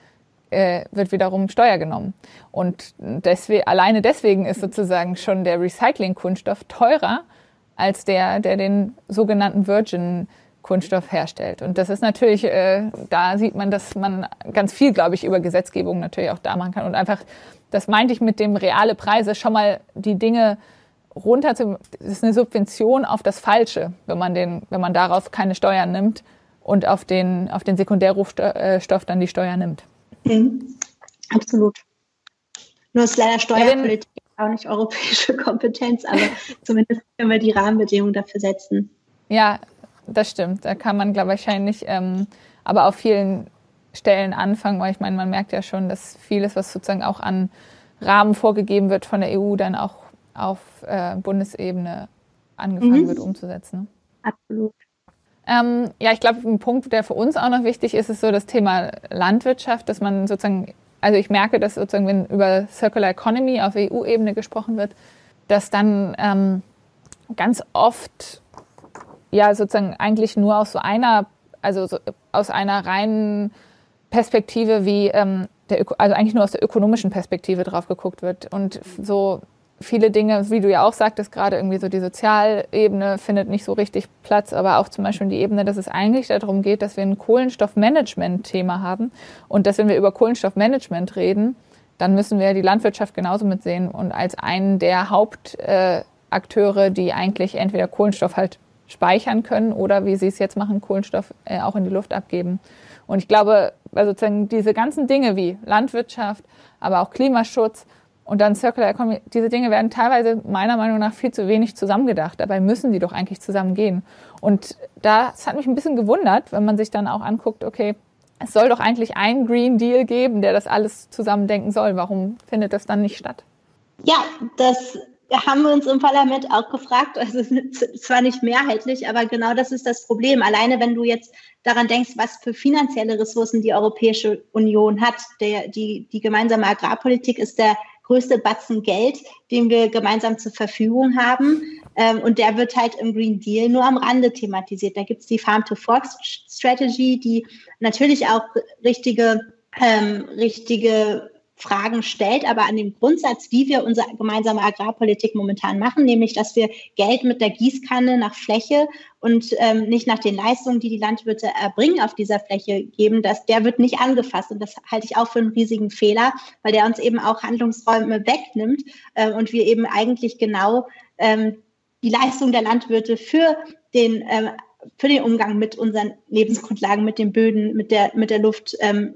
äh, wird wiederum Steuer genommen. Und deswegen, alleine deswegen ist sozusagen schon der Recycling-Kunststoff teurer als der, der den sogenannten Virgin Kunststoff herstellt. Und das ist natürlich, äh, da sieht man, dass man ganz viel, glaube ich, über Gesetzgebung natürlich auch da machen kann. Und einfach, das meinte ich mit dem reale Preise, schon mal die Dinge runter zu, das ist eine Subvention auf das Falsche, wenn man den, wenn man darauf keine Steuern nimmt und auf den, auf den Sekundärrohstoff dann die Steuer nimmt. Mhm. Absolut. Nur ist leider Steuerpolitik auch nicht europäische Kompetenz, aber zumindest können wir die Rahmenbedingungen dafür setzen. Ja, das stimmt. Da kann man, glaube ich, wahrscheinlich ähm, aber auf vielen Stellen anfangen, weil ich meine, man merkt ja schon, dass vieles, was sozusagen auch an Rahmen vorgegeben wird von der EU, dann auch auf äh, Bundesebene angefangen mhm. wird umzusetzen. Absolut. Ähm, ja, ich glaube, ein Punkt, der für uns auch noch wichtig ist, ist so das Thema Landwirtschaft, dass man sozusagen, also ich merke, dass sozusagen, wenn über Circular Economy auf EU-Ebene gesprochen wird, dass dann ähm, ganz oft ja sozusagen eigentlich nur aus so einer, also so aus einer reinen Perspektive wie ähm, der, also eigentlich nur aus der ökonomischen Perspektive drauf geguckt wird. Und so viele Dinge, wie du ja auch sagtest, gerade irgendwie so die Sozialebene findet nicht so richtig Platz, aber auch zum Beispiel die Ebene, dass es eigentlich darum geht, dass wir ein Kohlenstoffmanagement-Thema haben. Und dass wenn wir über Kohlenstoffmanagement reden, dann müssen wir die Landwirtschaft genauso mitsehen und als einen der Hauptakteure, äh, die eigentlich entweder Kohlenstoff halt speichern können oder wie sie es jetzt machen, Kohlenstoff äh, auch in die Luft abgeben. Und ich glaube, also diese ganzen Dinge wie Landwirtschaft, aber auch Klimaschutz und dann Circular Economy, diese Dinge werden teilweise meiner Meinung nach viel zu wenig zusammengedacht. Dabei müssen die doch eigentlich zusammengehen. Und das hat mich ein bisschen gewundert, wenn man sich dann auch anguckt, okay, es soll doch eigentlich einen Green Deal geben, der das alles zusammendenken soll. Warum findet das dann nicht statt? Ja, das haben wir uns im Parlament auch gefragt. Also zwar nicht mehrheitlich, aber genau das ist das Problem. Alleine wenn du jetzt daran denkst, was für finanzielle Ressourcen die Europäische Union hat. Der, die, die gemeinsame Agrarpolitik ist der größte Batzen Geld, den wir gemeinsam zur Verfügung haben. Ähm, und der wird halt im Green Deal nur am Rande thematisiert. Da gibt es die Farm to Fork Strategy, die natürlich auch richtige, ähm, richtige Fragen stellt, aber an dem Grundsatz, wie wir unsere gemeinsame Agrarpolitik momentan machen, nämlich dass wir Geld mit der Gießkanne nach Fläche und ähm, nicht nach den Leistungen, die die Landwirte erbringen, auf dieser Fläche geben, dass der wird nicht angefasst. Und das halte ich auch für einen riesigen Fehler, weil der uns eben auch Handlungsräume wegnimmt äh, und wir eben eigentlich genau ähm, die Leistung der Landwirte für den ähm, für den Umgang mit unseren Lebensgrundlagen, mit den Böden, mit der, mit der Luft ähm,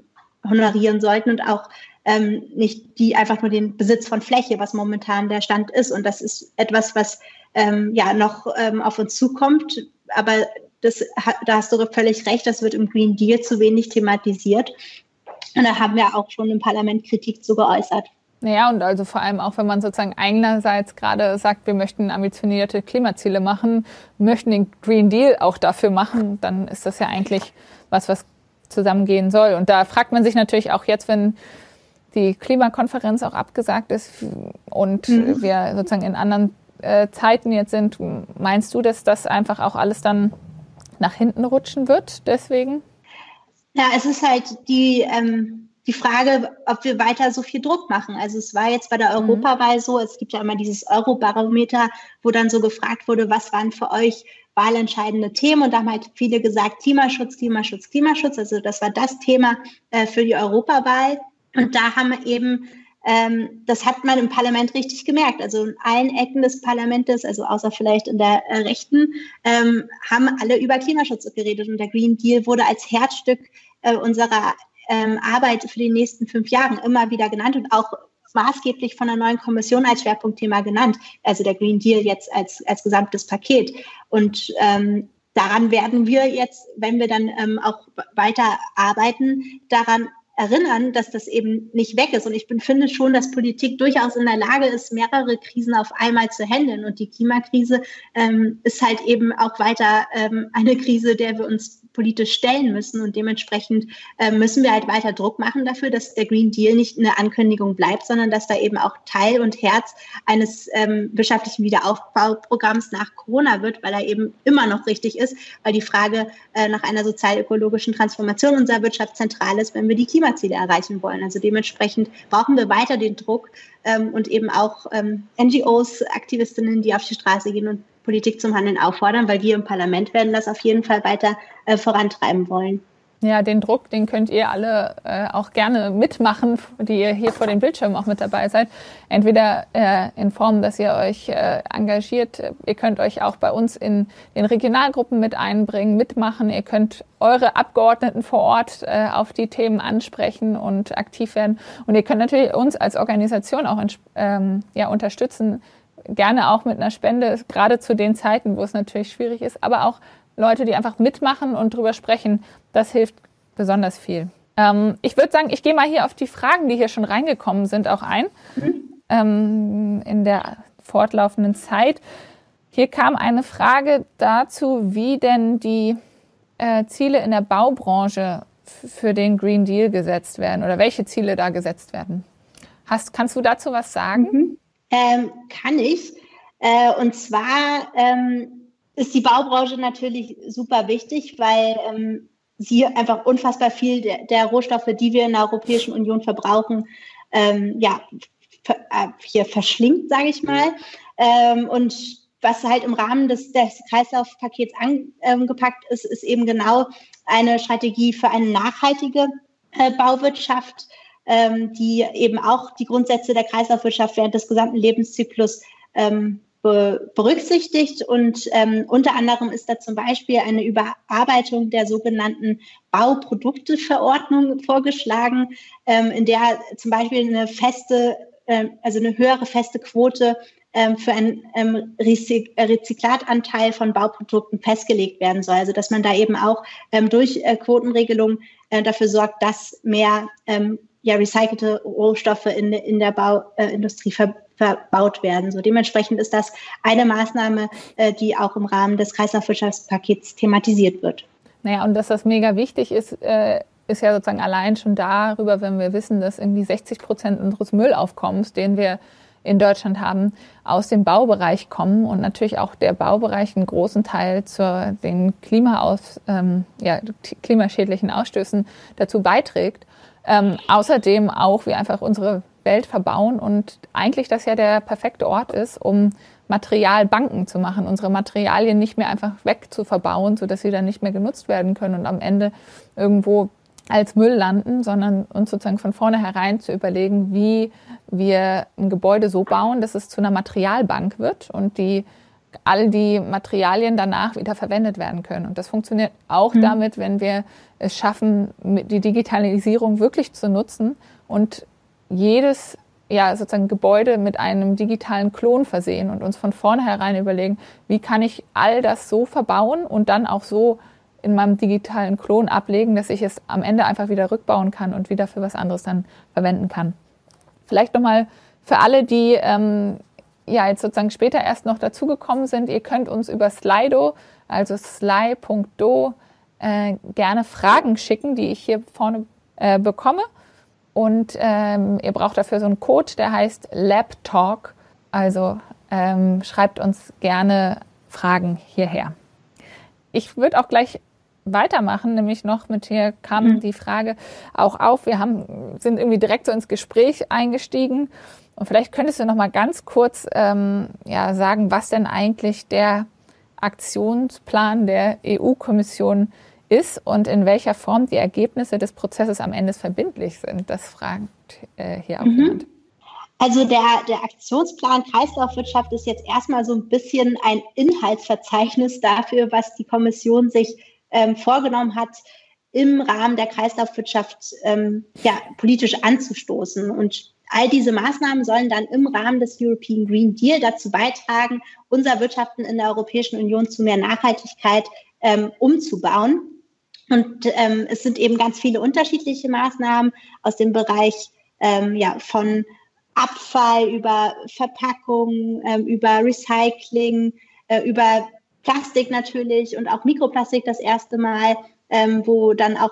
honorieren sollten und auch ähm, nicht die einfach nur den Besitz von Fläche, was momentan der Stand ist. Und das ist etwas, was ähm, ja noch ähm, auf uns zukommt. Aber das, da hast du völlig recht, das wird im Green Deal zu wenig thematisiert. Und da haben wir auch schon im Parlament Kritik zu geäußert. Naja, und also vor allem auch, wenn man sozusagen einerseits gerade sagt, wir möchten ambitionierte Klimaziele machen, möchten den Green Deal auch dafür machen, dann ist das ja eigentlich was, was zusammengehen soll. Und da fragt man sich natürlich auch jetzt, wenn die Klimakonferenz auch abgesagt ist und mhm. wir sozusagen in anderen äh, Zeiten jetzt sind, meinst du, dass das einfach auch alles dann nach hinten rutschen wird deswegen? Ja, es ist halt die, ähm, die Frage, ob wir weiter so viel Druck machen. Also es war jetzt bei der mhm. Europawahl so, es gibt ja immer dieses Eurobarometer, wo dann so gefragt wurde, was waren für euch wahlentscheidende Themen und da haben halt viele gesagt, Klimaschutz, Klimaschutz, Klimaschutz. Also das war das Thema äh, für die Europawahl. Und da haben wir eben, ähm, das hat man im Parlament richtig gemerkt. Also in allen Ecken des Parlaments, also außer vielleicht in der äh, Rechten, ähm, haben alle über Klimaschutz geredet. Und der Green Deal wurde als Herzstück äh, unserer ähm, Arbeit für die nächsten fünf Jahre immer wieder genannt und auch maßgeblich von der neuen Kommission als Schwerpunktthema genannt. Also der Green Deal jetzt als, als gesamtes Paket. Und ähm, daran werden wir jetzt, wenn wir dann ähm, auch weiter arbeiten, daran erinnern, dass das eben nicht weg ist. Und ich bin, finde schon, dass Politik durchaus in der Lage ist, mehrere Krisen auf einmal zu handeln. Und die Klimakrise ähm, ist halt eben auch weiter ähm, eine Krise, der wir uns politisch stellen müssen. Und dementsprechend äh, müssen wir halt weiter Druck machen dafür, dass der Green Deal nicht eine Ankündigung bleibt, sondern dass da eben auch Teil und Herz eines ähm, wirtschaftlichen Wiederaufbauprogramms nach Corona wird, weil er eben immer noch richtig ist, weil die Frage äh, nach einer sozial-ökologischen Transformation unserer Wirtschaft zentral ist, wenn wir die Klimaziele erreichen wollen. Also dementsprechend brauchen wir weiter den Druck ähm, und eben auch ähm, NGOs, Aktivistinnen, die auf die Straße gehen und Politik zum Handeln auffordern, weil wir im Parlament werden das auf jeden Fall weiter äh, vorantreiben wollen. Ja, den Druck, den könnt ihr alle äh, auch gerne mitmachen, die ihr hier vor dem Bildschirm auch mit dabei seid. Entweder äh, in Form, dass ihr euch äh, engagiert. Ihr könnt euch auch bei uns in den Regionalgruppen mit einbringen, mitmachen. Ihr könnt eure Abgeordneten vor Ort äh, auf die Themen ansprechen und aktiv werden. Und ihr könnt natürlich uns als Organisation auch ähm, ja, unterstützen, gerne auch mit einer Spende, gerade zu den Zeiten, wo es natürlich schwierig ist, aber auch Leute, die einfach mitmachen und drüber sprechen, das hilft besonders viel. Ähm, ich würde sagen, ich gehe mal hier auf die Fragen, die hier schon reingekommen sind, auch ein. Ähm, in der fortlaufenden Zeit. Hier kam eine Frage dazu, wie denn die äh, Ziele in der Baubranche für den Green Deal gesetzt werden oder welche Ziele da gesetzt werden. Hast, kannst du dazu was sagen? Mhm. Ähm, kann ich. Äh, und zwar ähm, ist die Baubranche natürlich super wichtig, weil ähm, sie einfach unfassbar viel der, der, Rohstoffe, die wir in der Europäischen Union verbrauchen, ähm, ja, äh, hier verschlingt, sage ich mal. Ähm, und was halt im Rahmen des, des Kreislaufpakets angepackt ist, ist eben genau eine Strategie für eine nachhaltige äh, Bauwirtschaft, ähm, die eben auch die Grundsätze der Kreislaufwirtschaft während des gesamten Lebenszyklus ähm, be berücksichtigt. Und ähm, unter anderem ist da zum Beispiel eine Überarbeitung der sogenannten Bauprodukteverordnung vorgeschlagen, ähm, in der zum Beispiel eine feste, äh, also eine höhere feste Quote ähm, für einen ähm, Rezyklatanteil von Bauprodukten festgelegt werden soll. Also dass man da eben auch ähm, durch äh, Quotenregelung äh, dafür sorgt, dass mehr ja, recycelte Rohstoffe in, in der Bauindustrie ver, verbaut werden. So dementsprechend ist das eine Maßnahme, äh, die auch im Rahmen des Kreislaufwirtschaftspakets thematisiert wird. Naja, und dass das mega wichtig ist, äh, ist ja sozusagen allein schon darüber, wenn wir wissen, dass irgendwie 60 Prozent unseres Müllaufkommens, den wir in Deutschland haben, aus dem Baubereich kommen und natürlich auch der Baubereich einen großen Teil zu den Klimaaus, ähm, ja, klimaschädlichen Ausstößen dazu beiträgt. Ähm, außerdem auch wir einfach unsere Welt verbauen und eigentlich das ja der perfekte Ort ist, um Materialbanken zu machen, unsere Materialien nicht mehr einfach wegzuverbauen, sodass sie dann nicht mehr genutzt werden können und am Ende irgendwo als Müll landen, sondern uns sozusagen von vornherein zu überlegen, wie wir ein Gebäude so bauen, dass es zu einer Materialbank wird und die all die Materialien danach wieder verwendet werden können. Und das funktioniert auch mhm. damit, wenn wir es schaffen, die Digitalisierung wirklich zu nutzen und jedes ja, sozusagen Gebäude mit einem digitalen Klon versehen und uns von vornherein überlegen, wie kann ich all das so verbauen und dann auch so in meinem digitalen Klon ablegen, dass ich es am Ende einfach wieder rückbauen kann und wieder für was anderes dann verwenden kann. Vielleicht nochmal für alle, die ähm, ja jetzt sozusagen später erst noch dazugekommen sind, ihr könnt uns über Slido, also sly.do, äh, gerne Fragen schicken, die ich hier vorne äh, bekomme. Und ähm, ihr braucht dafür so einen Code, der heißt LabTalk. Also ähm, schreibt uns gerne Fragen hierher. Ich würde auch gleich weitermachen, nämlich noch mit hier kam mhm. die Frage auch auf. Wir haben, sind irgendwie direkt so ins Gespräch eingestiegen. Und vielleicht könntest du noch mal ganz kurz ähm, ja, sagen, was denn eigentlich der Aktionsplan der EU-Kommission ist und in welcher Form die Ergebnisse des Prozesses am Ende verbindlich sind. Das fragt äh, hier auch mhm. jemand. Also der, der Aktionsplan Kreislaufwirtschaft ist jetzt erstmal so ein bisschen ein Inhaltsverzeichnis dafür, was die Kommission sich ähm, vorgenommen hat, im Rahmen der Kreislaufwirtschaft ähm, ja, politisch anzustoßen. Und all diese Maßnahmen sollen dann im Rahmen des European Green Deal dazu beitragen, unser Wirtschaften in der Europäischen Union zu mehr Nachhaltigkeit ähm, umzubauen. Und ähm, es sind eben ganz viele unterschiedliche Maßnahmen aus dem Bereich ähm, ja, von Abfall über Verpackung, ähm, über Recycling, äh, über Plastik natürlich und auch Mikroplastik das erste Mal, ähm, wo dann auch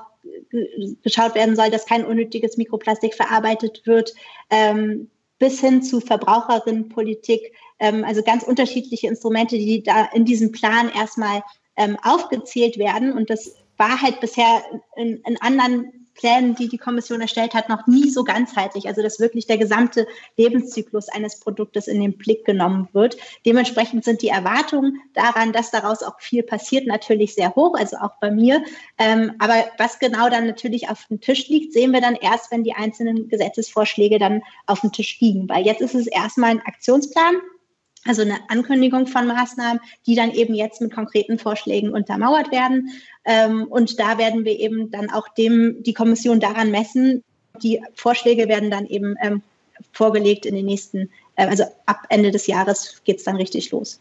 geschaut werden soll, dass kein unnötiges Mikroplastik verarbeitet wird, ähm, bis hin zu Verbraucherinnenpolitik. Ähm, also ganz unterschiedliche Instrumente, die da in diesem Plan erstmal aufgezählt werden. Und das war halt bisher in, in anderen Plänen, die die Kommission erstellt hat, noch nie so ganzheitlich. Also dass wirklich der gesamte Lebenszyklus eines Produktes in den Blick genommen wird. Dementsprechend sind die Erwartungen daran, dass daraus auch viel passiert, natürlich sehr hoch, also auch bei mir. Ähm, aber was genau dann natürlich auf dem Tisch liegt, sehen wir dann erst, wenn die einzelnen Gesetzesvorschläge dann auf dem Tisch liegen. Weil jetzt ist es erstmal ein Aktionsplan, also eine Ankündigung von Maßnahmen, die dann eben jetzt mit konkreten Vorschlägen untermauert werden. Ähm, und da werden wir eben dann auch dem, die Kommission daran messen. Die Vorschläge werden dann eben ähm, vorgelegt in den nächsten, äh, also ab Ende des Jahres geht es dann richtig los.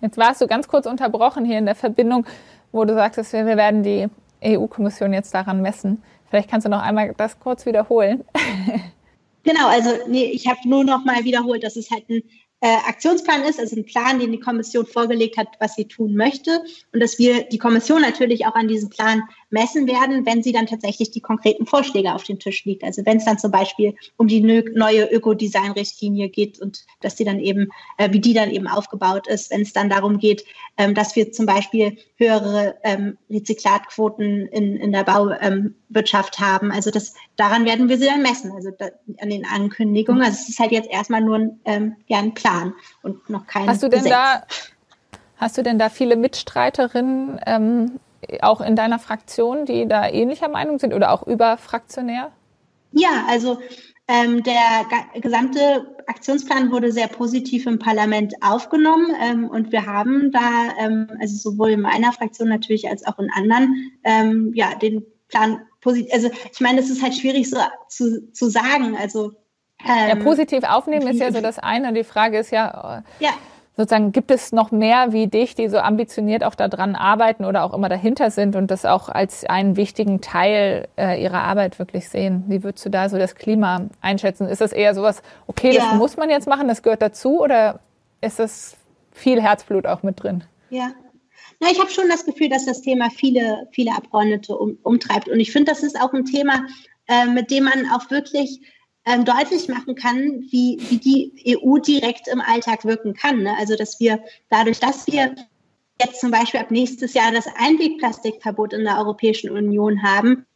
Jetzt warst du ganz kurz unterbrochen hier in der Verbindung, wo du sagtest, wir werden die EU-Kommission jetzt daran messen. Vielleicht kannst du noch einmal das kurz wiederholen. Genau, also nee, ich habe nur noch mal wiederholt, dass es halt ein äh, Aktionsplan ist, also ein Plan, den die Kommission vorgelegt hat, was sie tun möchte. Und dass wir die Kommission natürlich auch an diesem Plan messen werden, wenn sie dann tatsächlich die konkreten Vorschläge auf den Tisch liegt. Also wenn es dann zum Beispiel um die neue Ökodesign-Richtlinie geht und dass die dann eben, äh, wie die dann eben aufgebaut ist, wenn es dann darum geht, ähm, dass wir zum Beispiel höhere ähm, Rezyklatquoten in, in der Bauwirtschaft ähm, haben. Also das, daran werden wir sie dann messen, also da, an den Ankündigungen. Also es ist halt jetzt erstmal nur ein, ähm, ja, ein Plan und noch kein Hast du denn Gesetz. da Hast du denn da viele Mitstreiterinnen ähm, auch in deiner Fraktion, die da ähnlicher Meinung sind oder auch überfraktionär? Ja, also ähm, der gesamte Aktionsplan wurde sehr positiv im Parlament aufgenommen ähm, und wir haben da, ähm, also sowohl in meiner Fraktion natürlich als auch in anderen, ähm, ja, den Plan positiv, also ich meine, es ist halt schwierig so zu, zu sagen, also ja, positiv aufnehmen ist ja so das eine. Die Frage ist ja, ja sozusagen gibt es noch mehr wie dich, die so ambitioniert auch daran arbeiten oder auch immer dahinter sind und das auch als einen wichtigen Teil äh, ihrer Arbeit wirklich sehen? Wie würdest du da so das Klima einschätzen? Ist das eher sowas, okay, ja. das muss man jetzt machen, das gehört dazu oder ist das viel Herzblut auch mit drin? Ja. Na, ich habe schon das Gefühl, dass das Thema viele, viele Abgeordnete um, umtreibt. Und ich finde, das ist auch ein Thema, äh, mit dem man auch wirklich ähm, deutlich machen kann, wie, wie die EU direkt im Alltag wirken kann. Ne? Also dass wir dadurch, dass wir jetzt zum Beispiel ab nächstes Jahr das Einwegplastikverbot in der Europäischen Union haben,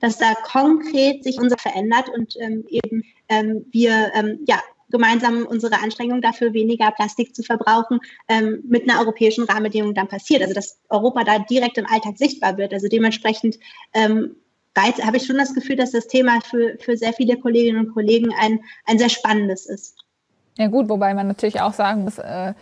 dass da konkret sich unser verändert und ähm, eben ähm, wir ähm, ja gemeinsam unsere Anstrengungen dafür, weniger Plastik zu verbrauchen, ähm, mit einer europäischen Rahmenbedingung dann passiert. Also dass Europa da direkt im Alltag sichtbar wird. Also dementsprechend ähm, habe ich schon das Gefühl, dass das Thema für, für sehr viele Kolleginnen und Kollegen ein, ein sehr spannendes ist. Ja gut, wobei man natürlich auch sagen muss, äh,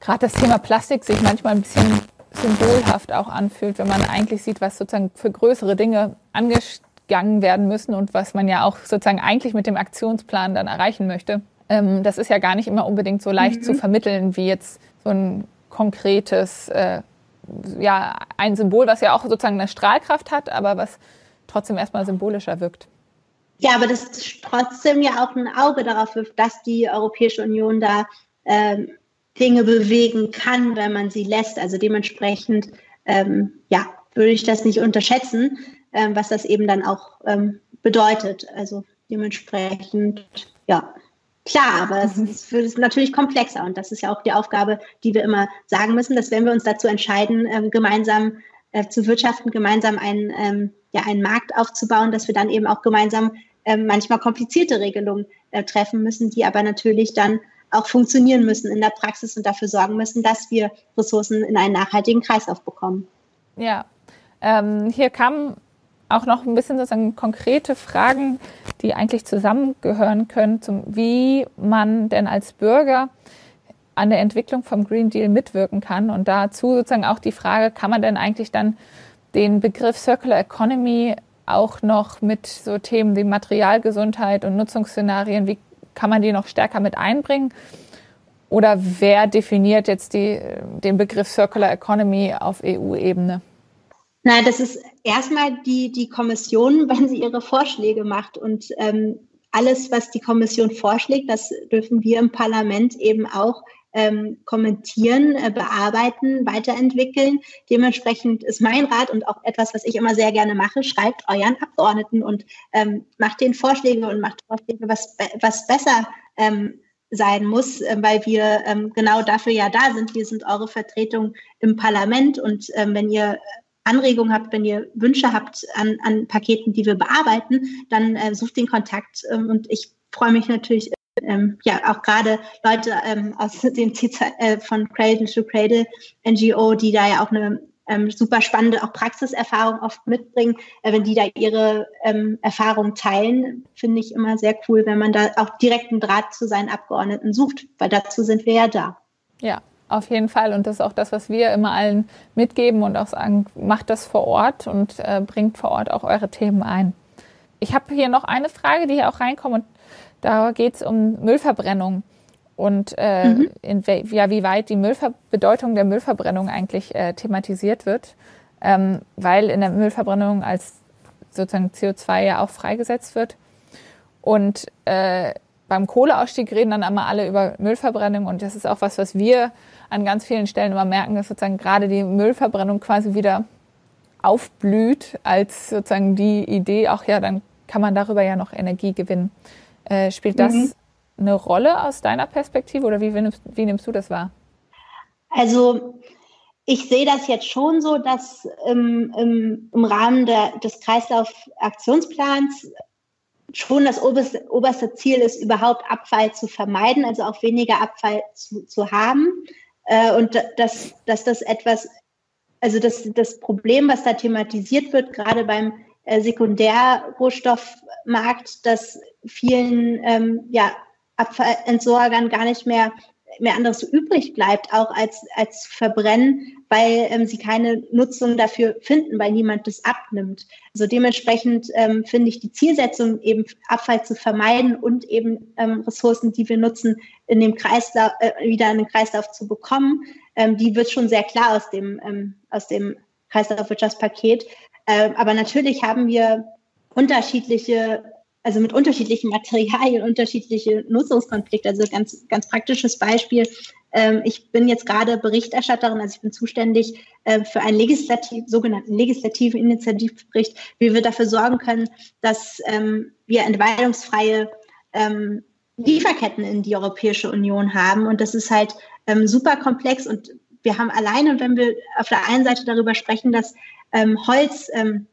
gerade das Thema Plastik sich manchmal ein bisschen symbolhaft auch anfühlt, wenn man eigentlich sieht, was sozusagen für größere Dinge angegangen werden müssen und was man ja auch sozusagen eigentlich mit dem Aktionsplan dann erreichen möchte. Ähm, das ist ja gar nicht immer unbedingt so leicht mhm. zu vermitteln wie jetzt so ein konkretes, äh, ja, ein Symbol, was ja auch sozusagen eine Strahlkraft hat, aber was trotzdem erstmal symbolischer wirkt. Ja, aber das trotzdem ja auch ein Auge darauf wirft, dass die Europäische Union da ähm, Dinge bewegen kann, wenn man sie lässt. Also dementsprechend, ähm, ja, würde ich das nicht unterschätzen, ähm, was das eben dann auch ähm, bedeutet. Also dementsprechend, ja, klar, aber es ist, es ist natürlich komplexer und das ist ja auch die Aufgabe, die wir immer sagen müssen, dass wenn wir uns dazu entscheiden, ähm, gemeinsam äh, zu wirtschaften, gemeinsam einen ähm, ja, einen Markt aufzubauen, dass wir dann eben auch gemeinsam äh, manchmal komplizierte Regelungen äh, treffen müssen, die aber natürlich dann auch funktionieren müssen in der Praxis und dafür sorgen müssen, dass wir Ressourcen in einen nachhaltigen Kreislauf bekommen. Ja, ähm, hier kamen auch noch ein bisschen sozusagen konkrete Fragen, die eigentlich zusammengehören können, zum, wie man denn als Bürger an der Entwicklung vom Green Deal mitwirken kann. Und dazu sozusagen auch die Frage, kann man denn eigentlich dann den Begriff Circular Economy auch noch mit so Themen wie Materialgesundheit und Nutzungsszenarien, wie kann man die noch stärker mit einbringen? Oder wer definiert jetzt die, den Begriff Circular Economy auf EU-Ebene? Nein, das ist erstmal die, die Kommission, wenn sie ihre Vorschläge macht. Und ähm, alles, was die Kommission vorschlägt, das dürfen wir im Parlament eben auch ähm, kommentieren, äh, bearbeiten, weiterentwickeln. Dementsprechend ist mein Rat und auch etwas, was ich immer sehr gerne mache, schreibt euren Abgeordneten und ähm, macht den Vorschläge und macht Vorschläge, was, was besser ähm, sein muss, äh, weil wir ähm, genau dafür ja da sind. Wir sind eure Vertretung im Parlament und ähm, wenn ihr Anregungen habt, wenn ihr Wünsche habt an, an Paketen, die wir bearbeiten, dann äh, sucht den Kontakt ähm, und ich freue mich natürlich ähm, ja auch gerade Leute ähm, aus dem äh, von Cradle to Cradle NGO, die da ja auch eine ähm, super spannende auch Praxiserfahrung oft mitbringen, äh, wenn die da ihre ähm, Erfahrungen teilen, finde ich immer sehr cool, wenn man da auch direkten Draht zu seinen Abgeordneten sucht, weil dazu sind wir ja da. Ja, auf jeden Fall. Und das ist auch das, was wir immer allen mitgeben und auch sagen, macht das vor Ort und äh, bringt vor Ort auch eure Themen ein. Ich habe hier noch eine Frage, die hier auch reinkommt da geht es um Müllverbrennung und äh, mhm. in, ja, wie weit die Müllver Bedeutung der Müllverbrennung eigentlich äh, thematisiert wird, ähm, weil in der Müllverbrennung als sozusagen CO2 ja auch freigesetzt wird. Und äh, beim Kohleausstieg reden dann immer alle über Müllverbrennung und das ist auch was, was wir an ganz vielen Stellen immer merken, dass sozusagen gerade die Müllverbrennung quasi wieder aufblüht als sozusagen die Idee, auch ja, dann kann man darüber ja noch Energie gewinnen. Äh, spielt das mhm. eine Rolle aus deiner Perspektive oder wie, wie, nimmst, du das wahr? Also ich sehe das jetzt schon so, dass im, im, im Rahmen der, des Kreislauf-Aktionsplans schon das oberste, oberste Ziel ist, überhaupt Abfall zu vermeiden, also auch weniger Abfall zu, zu haben. Äh, und dass, dass das etwas, also das, das Problem, was da thematisiert wird, gerade beim Sekundärrohstoffmarkt, dass vielen ähm, ja, Abfallentsorgern gar nicht mehr mehr anderes übrig bleibt, auch als, als verbrennen, weil ähm, sie keine Nutzung dafür finden, weil niemand das abnimmt. Also dementsprechend ähm, finde ich die Zielsetzung, eben Abfall zu vermeiden und eben ähm, Ressourcen, die wir nutzen, in dem Kreislauf, äh, wieder in den Kreislauf zu bekommen, ähm, die wird schon sehr klar aus dem, ähm, aus dem Kreislaufwirtschaftspaket. Ähm, aber natürlich haben wir unterschiedliche also mit unterschiedlichen Materialien unterschiedliche Nutzungskonflikte. Also ganz, ganz praktisches Beispiel. Ähm, ich bin jetzt gerade Berichterstatterin, also ich bin zuständig äh, für einen legislativ, sogenannten legislativen Initiativbericht, wie wir dafür sorgen können, dass ähm, wir entweidungsfreie ähm, Lieferketten in die Europäische Union haben. Und das ist halt ähm, super komplex und wir haben alleine, wenn wir auf der einen Seite darüber sprechen, dass ähm, Holz ähm,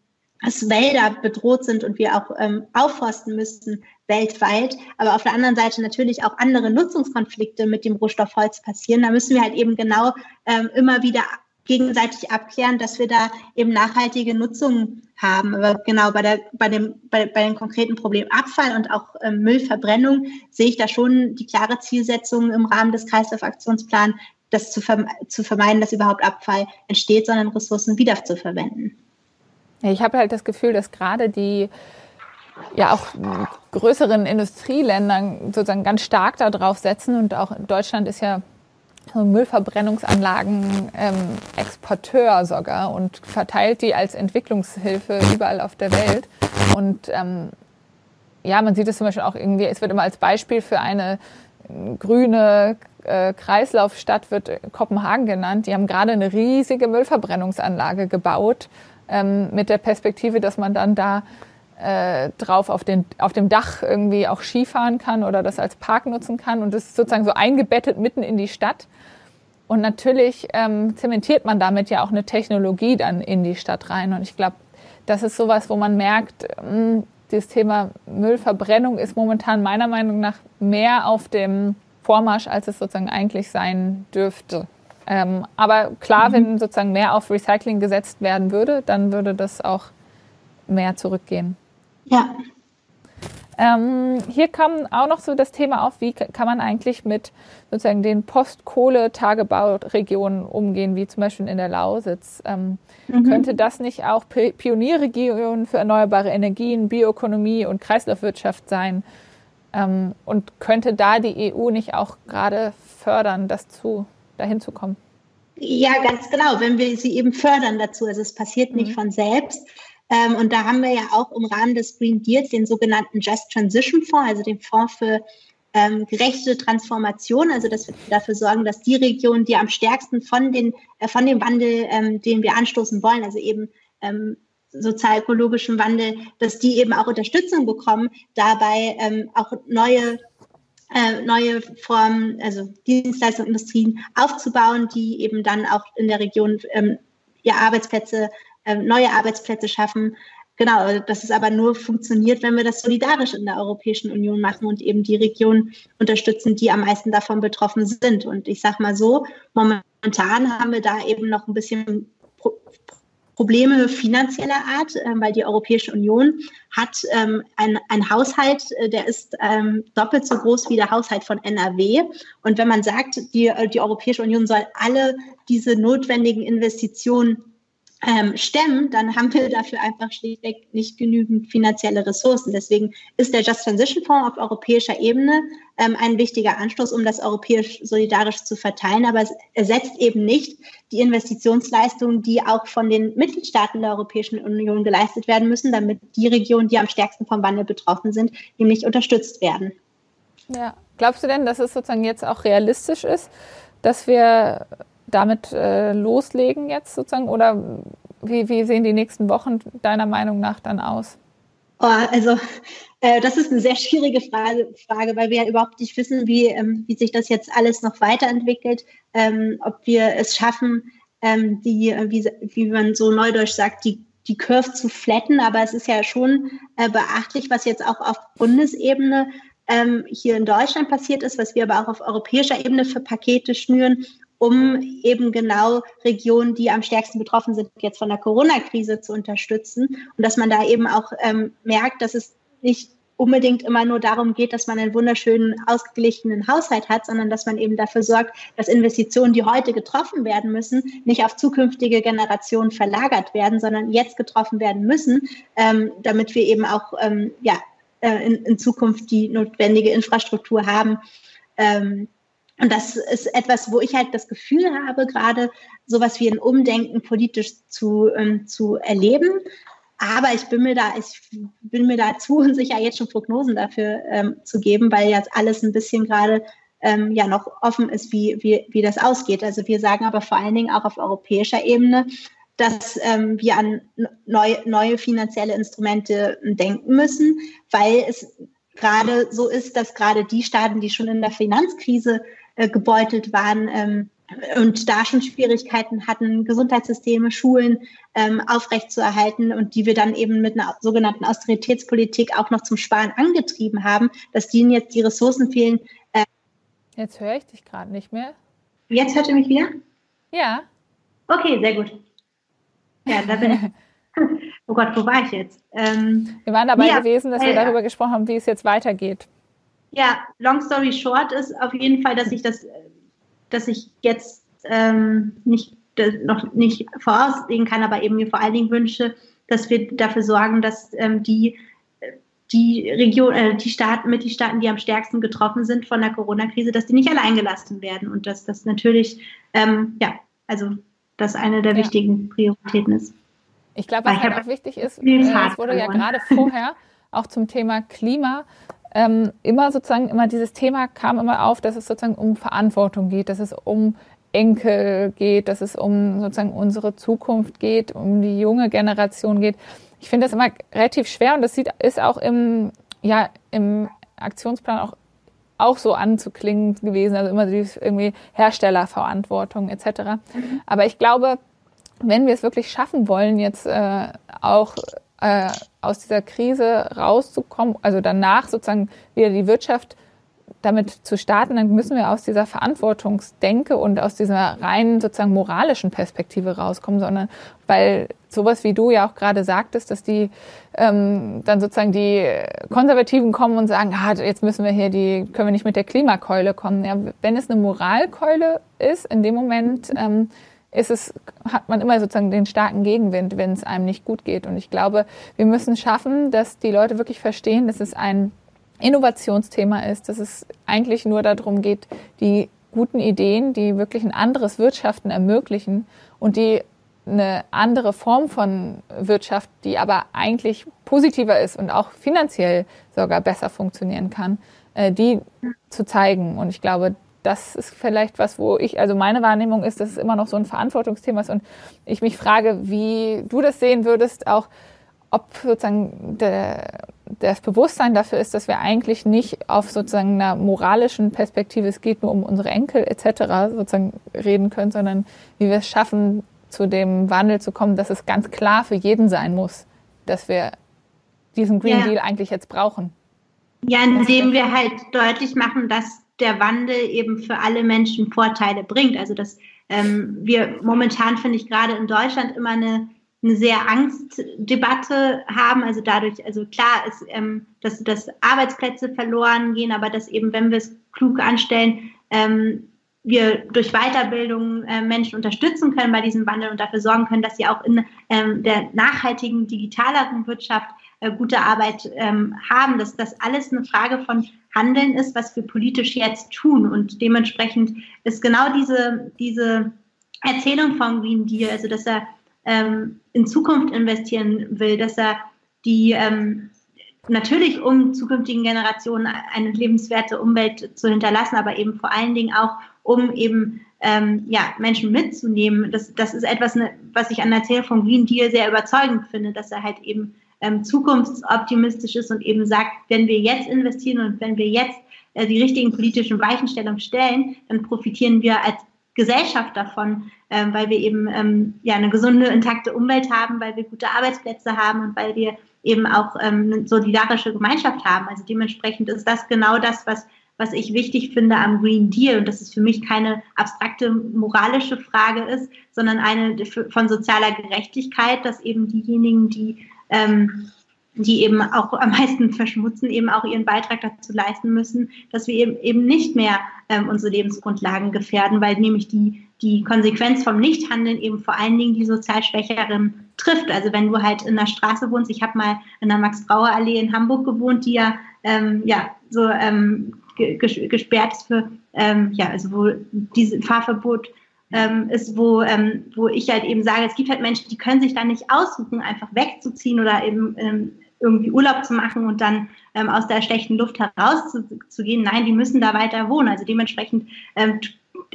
dass Wälder bedroht sind und wir auch ähm, aufforsten müssten weltweit. Aber auf der anderen Seite natürlich auch andere Nutzungskonflikte mit dem Rohstoff Holz passieren. Da müssen wir halt eben genau ähm, immer wieder gegenseitig abklären, dass wir da eben nachhaltige Nutzung haben. Aber genau bei, der, bei, dem, bei, bei dem konkreten Problem Abfall und auch ähm, Müllverbrennung sehe ich da schon die klare Zielsetzung im Rahmen des Kreislaufaktionsplans, das zu, verme zu vermeiden, dass überhaupt Abfall entsteht, sondern Ressourcen wieder zu verwenden. Ich habe halt das Gefühl, dass gerade die ja auch größeren Industrieländern sozusagen ganz stark darauf setzen und auch Deutschland ist ja Müllverbrennungsanlagen ähm, Exporteur sogar und verteilt die als Entwicklungshilfe überall auf der Welt. Und ähm, ja, man sieht es zum Beispiel auch irgendwie, es wird immer als Beispiel für eine grüne äh, Kreislaufstadt wird Kopenhagen genannt. Die haben gerade eine riesige Müllverbrennungsanlage gebaut ähm, mit der Perspektive, dass man dann da äh, drauf auf, den, auf dem Dach irgendwie auch Skifahren kann oder das als Park nutzen kann. Und das ist sozusagen so eingebettet mitten in die Stadt. Und natürlich ähm, zementiert man damit ja auch eine Technologie dann in die Stadt rein. Und ich glaube, das ist sowas, wo man merkt, mh, hm, dieses Thema Müllverbrennung ist momentan meiner Meinung nach mehr auf dem Vormarsch, als es sozusagen eigentlich sein dürfte. Ähm, aber klar, mhm. wenn sozusagen mehr auf Recycling gesetzt werden würde, dann würde das auch mehr zurückgehen. Ja. Ähm, hier kam auch noch so das Thema auf, wie kann man eigentlich mit sozusagen den Postkohle-Tagebauregionen umgehen, wie zum Beispiel in der Lausitz. Ähm, mhm. Könnte das nicht auch Pionierregionen für erneuerbare Energien, Bioökonomie und Kreislaufwirtschaft sein? Ähm, und könnte da die EU nicht auch gerade fördern, das zu dahin zu kommen? Ja, ganz genau, wenn wir sie eben fördern dazu. Also es passiert mhm. nicht von selbst. Ähm, und da haben wir ja auch im Rahmen des Green Deals den sogenannten Just Transition Fonds, also den Fonds für ähm, gerechte Transformation, also dass wir dafür sorgen, dass die Regionen, die am stärksten von, den, äh, von dem Wandel, ähm, den wir anstoßen wollen, also eben ähm, sozial-ökologischen Wandel, dass die eben auch Unterstützung bekommen, dabei ähm, auch neue äh, neue Formen, also Dienstleistungsindustrien aufzubauen, die eben dann auch in der Region ähm, ja, Arbeitsplätze, neue Arbeitsplätze schaffen. Genau, dass es aber nur funktioniert, wenn wir das solidarisch in der Europäischen Union machen und eben die Regionen unterstützen, die am meisten davon betroffen sind. Und ich sage mal so, momentan haben wir da eben noch ein bisschen Probleme finanzieller Art, äh, weil die Europäische Union hat ähm, einen Haushalt, äh, der ist ähm, doppelt so groß wie der Haushalt von NRW. Und wenn man sagt, die, äh, die Europäische Union soll alle diese notwendigen Investitionen ähm, stemmen, dann haben wir dafür einfach schlichtweg nicht genügend finanzielle Ressourcen. Deswegen ist der Just Transition Fonds auf europäischer Ebene ähm, ein wichtiger Anstoß, um das europäisch solidarisch zu verteilen. Aber es ersetzt eben nicht die Investitionsleistungen, die auch von den Mitgliedstaaten der Europäischen Union geleistet werden müssen, damit die Regionen, die am stärksten vom Wandel betroffen sind, nämlich unterstützt werden. Ja, glaubst du denn, dass es sozusagen jetzt auch realistisch ist, dass wir damit äh, loslegen jetzt sozusagen? Oder wie, wie sehen die nächsten Wochen deiner Meinung nach dann aus? Oh, also äh, das ist eine sehr schwierige Frage, Frage, weil wir ja überhaupt nicht wissen, wie, ähm, wie sich das jetzt alles noch weiterentwickelt, ähm, ob wir es schaffen, ähm, die, wie, wie man so neudeutsch sagt, die, die Curve zu flatten. Aber es ist ja schon äh, beachtlich, was jetzt auch auf Bundesebene ähm, hier in Deutschland passiert ist, was wir aber auch auf europäischer Ebene für Pakete schnüren um eben genau Regionen, die am stärksten betroffen sind, jetzt von der Corona-Krise zu unterstützen. Und dass man da eben auch ähm, merkt, dass es nicht unbedingt immer nur darum geht, dass man einen wunderschönen, ausgeglichenen Haushalt hat, sondern dass man eben dafür sorgt, dass Investitionen, die heute getroffen werden müssen, nicht auf zukünftige Generationen verlagert werden, sondern jetzt getroffen werden müssen, ähm, damit wir eben auch ähm, ja, äh, in, in, Zukunft die notwendige Infrastruktur haben, ähm, und das ist etwas, wo ich halt das Gefühl habe, gerade sowas wie ein Umdenken politisch zu, ähm, zu erleben. Aber ich bin mir da, ich bin mir da unsicher, jetzt schon Prognosen dafür ähm, zu geben, weil jetzt alles ein bisschen gerade ähm, ja noch offen ist, wie, wie, wie das ausgeht. Also wir sagen aber vor allen Dingen auch auf europäischer Ebene, dass ähm, wir an neue, neue finanzielle Instrumente denken müssen, weil es gerade so ist, dass gerade die Staaten, die schon in der Finanzkrise äh, gebeutelt waren ähm, und da schon Schwierigkeiten hatten, Gesundheitssysteme, Schulen ähm, aufrechtzuerhalten und die wir dann eben mit einer sogenannten Austeritätspolitik auch noch zum Sparen angetrieben haben, dass denen jetzt die Ressourcen fehlen. Äh jetzt höre ich dich gerade nicht mehr. Jetzt hört ihr mich wieder? Ja. Okay, sehr gut. Ja, da bin ich. Oh Gott, wo war ich jetzt? Ähm, wir waren dabei ja, gewesen, dass wir darüber gesprochen haben, wie es jetzt weitergeht. Ja, long story short ist auf jeden Fall, dass ich das, dass ich jetzt ähm, nicht noch nicht voraussehen kann, aber eben mir vor allen Dingen wünsche, dass wir dafür sorgen, dass ähm, die die Region, äh, die Staaten, mit die Staaten, die am stärksten getroffen sind von der Corona-Krise, dass die nicht allein gelassen werden und dass das natürlich, ähm, ja, also das eine der ja. wichtigen Prioritäten ist. Ich glaube, was halt auch wichtig ist, äh, es wurde ja gerade vorher auch zum Thema Klima ähm, immer sozusagen, immer dieses Thema kam immer auf, dass es sozusagen um Verantwortung geht, dass es um Enkel geht, dass es um sozusagen unsere Zukunft geht, um die junge Generation geht. Ich finde das immer relativ schwer und das sieht, ist auch im, ja, im Aktionsplan auch, auch so anzuklingen gewesen, also immer dieses irgendwie Herstellerverantwortung etc. Mhm. Aber ich glaube, wenn wir es wirklich schaffen wollen, jetzt äh, auch äh, aus dieser Krise rauszukommen, also danach sozusagen wieder die Wirtschaft damit zu starten, dann müssen wir aus dieser Verantwortungsdenke und aus dieser reinen sozusagen moralischen Perspektive rauskommen, sondern weil sowas wie du ja auch gerade sagtest, dass die ähm, dann sozusagen die Konservativen kommen und sagen, ah, jetzt müssen wir hier die, können wir nicht mit der Klimakeule kommen. Ja, wenn es eine Moralkeule ist, in dem Moment ähm, ist es, hat man immer sozusagen den starken Gegenwind, wenn es einem nicht gut geht. Und ich glaube, wir müssen schaffen, dass die Leute wirklich verstehen, dass es ein Innovationsthema ist, dass es eigentlich nur darum geht, die guten Ideen, die wirklich ein anderes Wirtschaften ermöglichen und die eine andere Form von Wirtschaft, die aber eigentlich positiver ist und auch finanziell sogar besser funktionieren kann, äh, die zu zeigen. Und ich glaube, das ist vielleicht was, wo ich, also meine Wahrnehmung ist, dass es immer noch so ein Verantwortungsthema ist und ich mich frage, wie du das sehen würdest, auch ob sozusagen der, das Bewusstsein dafür ist, dass wir eigentlich nicht auf sozusagen einer moralischen Perspektive, es geht nur um unsere Enkel etc. sozusagen reden können, sondern wie wir es schaffen, zu dem Wandel zu kommen, dass es ganz klar für jeden sein muss, dass wir diesen Green ja. Deal eigentlich jetzt brauchen. Ja, indem wir halt deutlich machen, dass der Wandel eben für alle Menschen Vorteile bringt. Also dass ähm, wir momentan, finde ich, gerade in Deutschland immer eine, eine sehr Angstdebatte haben. Also dadurch, also klar ist, ähm, dass, dass Arbeitsplätze verloren gehen, aber dass eben, wenn wir es klug anstellen, ähm, wir durch Weiterbildung äh, Menschen unterstützen können bei diesem Wandel und dafür sorgen können, dass sie auch in ähm, der nachhaltigen, digitaleren Wirtschaft äh, gute Arbeit ähm, haben, dass das alles eine Frage von Handeln ist, was wir politisch jetzt tun. Und dementsprechend ist genau diese, diese Erzählung von Green Deal, also dass er ähm, in Zukunft investieren will, dass er die ähm, natürlich um zukünftigen Generationen eine lebenswerte Umwelt zu hinterlassen, aber eben vor allen Dingen auch, um eben ähm, ja, Menschen mitzunehmen. Das, das ist etwas, ne, was ich an der Erzählung von Green Deal sehr überzeugend finde, dass er halt eben ähm, zukunftsoptimistisch ist und eben sagt, wenn wir jetzt investieren und wenn wir jetzt äh, die richtigen politischen Weichenstellungen stellen, dann profitieren wir als Gesellschaft davon, ähm, weil wir eben ähm, ja eine gesunde, intakte Umwelt haben, weil wir gute Arbeitsplätze haben und weil wir eben auch ähm, eine solidarische Gemeinschaft haben. Also dementsprechend ist das genau das, was was ich wichtig finde am Green Deal und dass es für mich keine abstrakte moralische Frage ist, sondern eine von sozialer Gerechtigkeit, dass eben diejenigen, die ähm, die eben auch am meisten verschmutzen, eben auch ihren Beitrag dazu leisten müssen, dass wir eben, eben nicht mehr ähm, unsere Lebensgrundlagen gefährden, weil nämlich die, die Konsequenz vom Nichthandeln eben vor allen Dingen die sozial Schwächeren trifft. Also wenn du halt in der Straße wohnst, ich habe mal in der Max-Brauer-Allee in Hamburg gewohnt, die ja, ähm, ja so ähm, gesperrt ist für, ähm, ja, also wo dieses Fahrverbot ähm, ist, wo, ähm, wo ich halt eben sage, es gibt halt Menschen, die können sich dann nicht aussuchen, einfach wegzuziehen oder eben ähm, irgendwie Urlaub zu machen und dann ähm, aus der schlechten Luft herauszugehen. Nein, die müssen da weiter wohnen. Also dementsprechend ähm,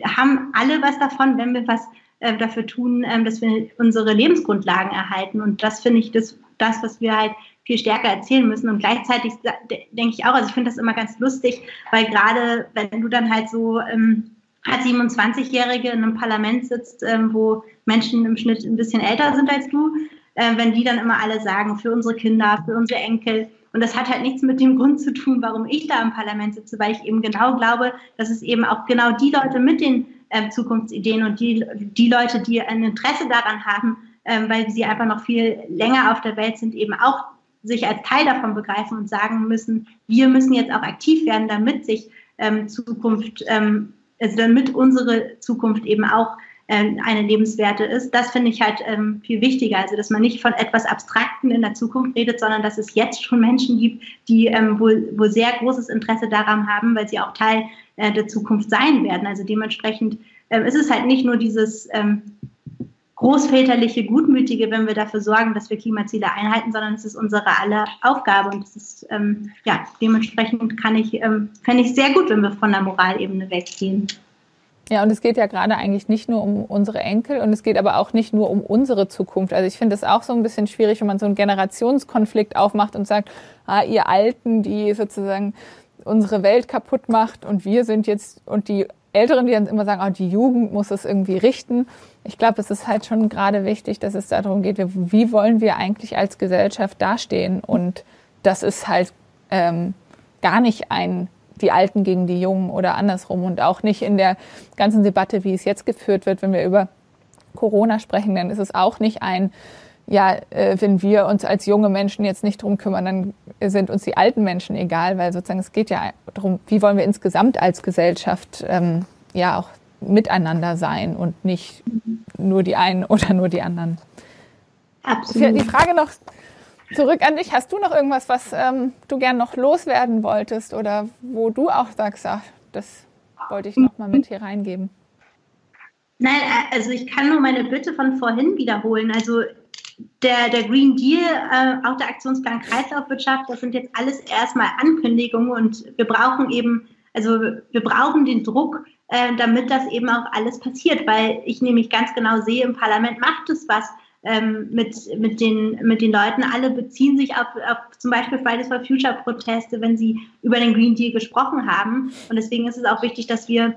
haben alle was davon, wenn wir was äh, dafür tun, ähm, dass wir unsere Lebensgrundlagen erhalten. Und das finde ich das, das, was wir halt viel stärker erzählen müssen. Und gleichzeitig denke ich auch, also ich finde das immer ganz lustig, weil gerade wenn du dann halt so ähm, als 27-Jährige in einem Parlament sitzt, ähm, wo Menschen im Schnitt ein bisschen älter sind als du, äh, wenn die dann immer alle sagen, für unsere Kinder, für unsere Enkel. Und das hat halt nichts mit dem Grund zu tun, warum ich da im Parlament sitze, weil ich eben genau glaube, dass es eben auch genau die Leute mit den äh, Zukunftsideen und die, die Leute, die ein Interesse daran haben, äh, weil sie einfach noch viel länger auf der Welt sind, eben auch sich als Teil davon begreifen und sagen müssen, wir müssen jetzt auch aktiv werden, damit sich ähm, Zukunft, ähm, also damit unsere Zukunft eben auch ähm, eine lebenswerte ist. Das finde ich halt ähm, viel wichtiger. Also, dass man nicht von etwas Abstrakten in der Zukunft redet, sondern dass es jetzt schon Menschen gibt, die ähm, wohl, wohl sehr großes Interesse daran haben, weil sie auch Teil äh, der Zukunft sein werden. Also dementsprechend ähm, ist es halt nicht nur dieses ähm, großväterliche, gutmütige, wenn wir dafür sorgen, dass wir Klimaziele einhalten, sondern es ist unsere aller Aufgabe und es ist ähm, ja dementsprechend kann ich ähm, fände ich sehr gut, wenn wir von der Moralebene weggehen. Ja, und es geht ja gerade eigentlich nicht nur um unsere Enkel und es geht aber auch nicht nur um unsere Zukunft. Also ich finde es auch so ein bisschen schwierig, wenn man so einen Generationskonflikt aufmacht und sagt, ah, ihr Alten, die sozusagen unsere Welt kaputt macht und wir sind jetzt und die Älteren, die dann immer sagen, ah, die Jugend muss es irgendwie richten. Ich glaube, es ist halt schon gerade wichtig, dass es darum geht, wie wollen wir eigentlich als Gesellschaft dastehen? Und das ist halt ähm, gar nicht ein die Alten gegen die Jungen oder andersrum. Und auch nicht in der ganzen Debatte, wie es jetzt geführt wird, wenn wir über Corona sprechen, dann ist es auch nicht ein, ja, äh, wenn wir uns als junge Menschen jetzt nicht drum kümmern, dann sind uns die alten Menschen egal, weil sozusagen es geht ja darum, wie wollen wir insgesamt als Gesellschaft ähm, ja auch miteinander sein und nicht nur die einen oder nur die anderen. Absolut. Die Frage noch Zurück an dich. Hast du noch irgendwas, was ähm, du gern noch loswerden wolltest oder wo du auch sagst, ach, das wollte ich noch mal mit hier reingeben? Nein, also ich kann nur meine Bitte von vorhin wiederholen. Also der, der Green Deal, äh, auch der Aktionsplan Kreislaufwirtschaft, das sind jetzt alles erstmal Ankündigungen und wir brauchen eben, also wir brauchen den Druck, äh, damit das eben auch alles passiert, weil ich nämlich ganz genau sehe, im Parlament macht es was ähm, mit, mit, den, mit den Leuten. Alle beziehen sich auf, auf zum Beispiel Fridays for Future Proteste, wenn sie über den Green Deal gesprochen haben. Und deswegen ist es auch wichtig, dass wir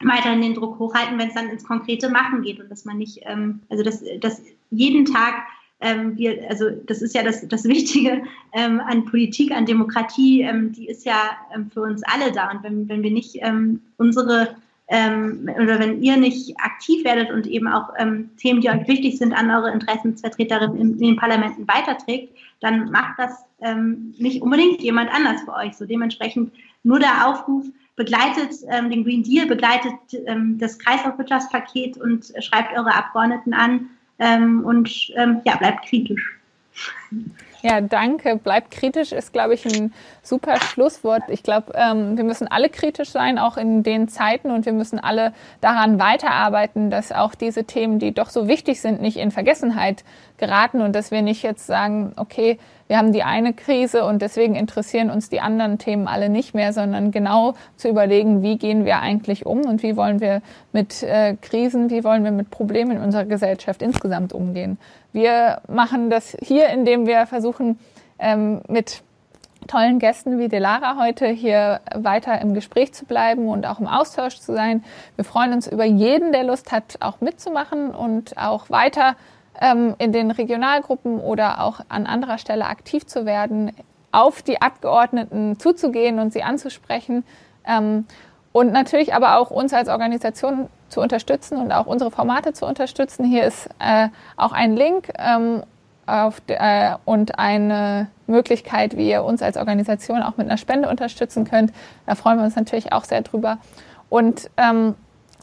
weiterhin den Druck hochhalten, wenn es dann ins konkrete Machen geht und dass man nicht, ähm, also dass, dass jeden Tag ähm, wir, also das ist ja das, das Wichtige ähm, an Politik, an Demokratie, ähm, die ist ja ähm, für uns alle da. Und wenn, wenn wir nicht ähm, unsere ähm, oder wenn ihr nicht aktiv werdet und eben auch ähm, Themen, die euch wichtig sind, an eure Interessensvertreterinnen in, in den Parlamenten weiterträgt, dann macht das ähm, nicht unbedingt jemand anders für euch. So dementsprechend nur der Aufruf, begleitet ähm, den Green Deal, begleitet ähm, das Kreislaufwirtschaftspaket und schreibt eure Abgeordneten an ähm, und ähm, ja, bleibt kritisch. Ja, danke. Bleibt kritisch ist, glaube ich, ein super Schlusswort. Ich glaube, ähm, wir müssen alle kritisch sein, auch in den Zeiten, und wir müssen alle daran weiterarbeiten, dass auch diese Themen, die doch so wichtig sind, nicht in Vergessenheit geraten und dass wir nicht jetzt sagen, okay, wir haben die eine Krise und deswegen interessieren uns die anderen Themen alle nicht mehr, sondern genau zu überlegen, wie gehen wir eigentlich um und wie wollen wir mit äh, Krisen, wie wollen wir mit Problemen in unserer Gesellschaft insgesamt umgehen. Wir machen das hier, indem wir versuchen, ähm, mit tollen Gästen wie Delara heute hier weiter im Gespräch zu bleiben und auch im Austausch zu sein. Wir freuen uns über jeden, der Lust hat, auch mitzumachen und auch weiter in den Regionalgruppen oder auch an anderer Stelle aktiv zu werden, auf die Abgeordneten zuzugehen und sie anzusprechen. Ähm, und natürlich aber auch uns als Organisation zu unterstützen und auch unsere Formate zu unterstützen. Hier ist äh, auch ein Link ähm, äh, und eine Möglichkeit, wie ihr uns als Organisation auch mit einer Spende unterstützen könnt. Da freuen wir uns natürlich auch sehr drüber. Und ähm,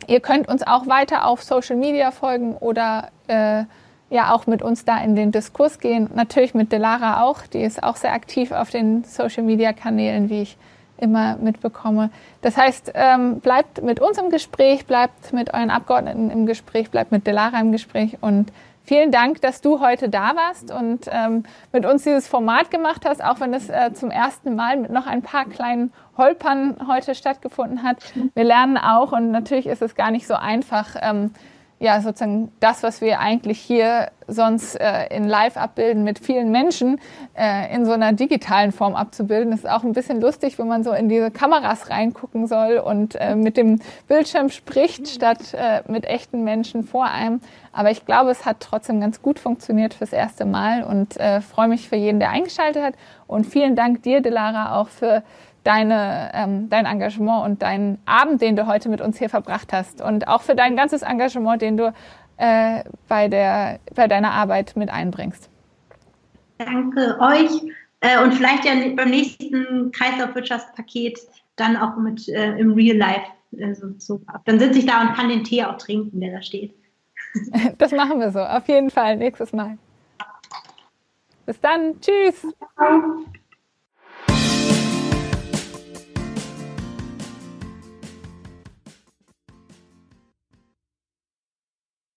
ihr könnt uns auch weiter auf Social Media folgen oder äh, ja auch mit uns da in den Diskurs gehen. Natürlich mit Delara auch, die ist auch sehr aktiv auf den Social-Media-Kanälen, wie ich immer mitbekomme. Das heißt, ähm, bleibt mit uns im Gespräch, bleibt mit euren Abgeordneten im Gespräch, bleibt mit Delara im Gespräch und vielen Dank, dass du heute da warst und ähm, mit uns dieses Format gemacht hast, auch wenn es äh, zum ersten Mal mit noch ein paar kleinen Holpern heute stattgefunden hat. Wir lernen auch und natürlich ist es gar nicht so einfach, ähm, ja sozusagen das, was wir eigentlich hier sonst äh, in Live abbilden mit vielen Menschen äh, in so einer digitalen Form abzubilden. Das ist auch ein bisschen lustig, wenn man so in diese Kameras reingucken soll und äh, mit dem Bildschirm spricht, statt äh, mit echten Menschen vor einem. Aber ich glaube, es hat trotzdem ganz gut funktioniert fürs erste Mal und äh, freue mich für jeden, der eingeschaltet hat. Und vielen Dank dir, Delara, auch für deine, ähm, dein Engagement und deinen Abend, den du heute mit uns hier verbracht hast und auch für dein ganzes Engagement, den du äh, bei, der, bei deiner Arbeit mit einbringst. Danke euch äh, und vielleicht ja beim nächsten Kreislaufwirtschaftspaket dann auch mit äh, im Real Life. Also, so, dann sitze ich da und kann den Tee auch trinken, der da steht. Das machen wir so, auf jeden Fall nächstes Mal. Bis dann, tschüss. Ciao.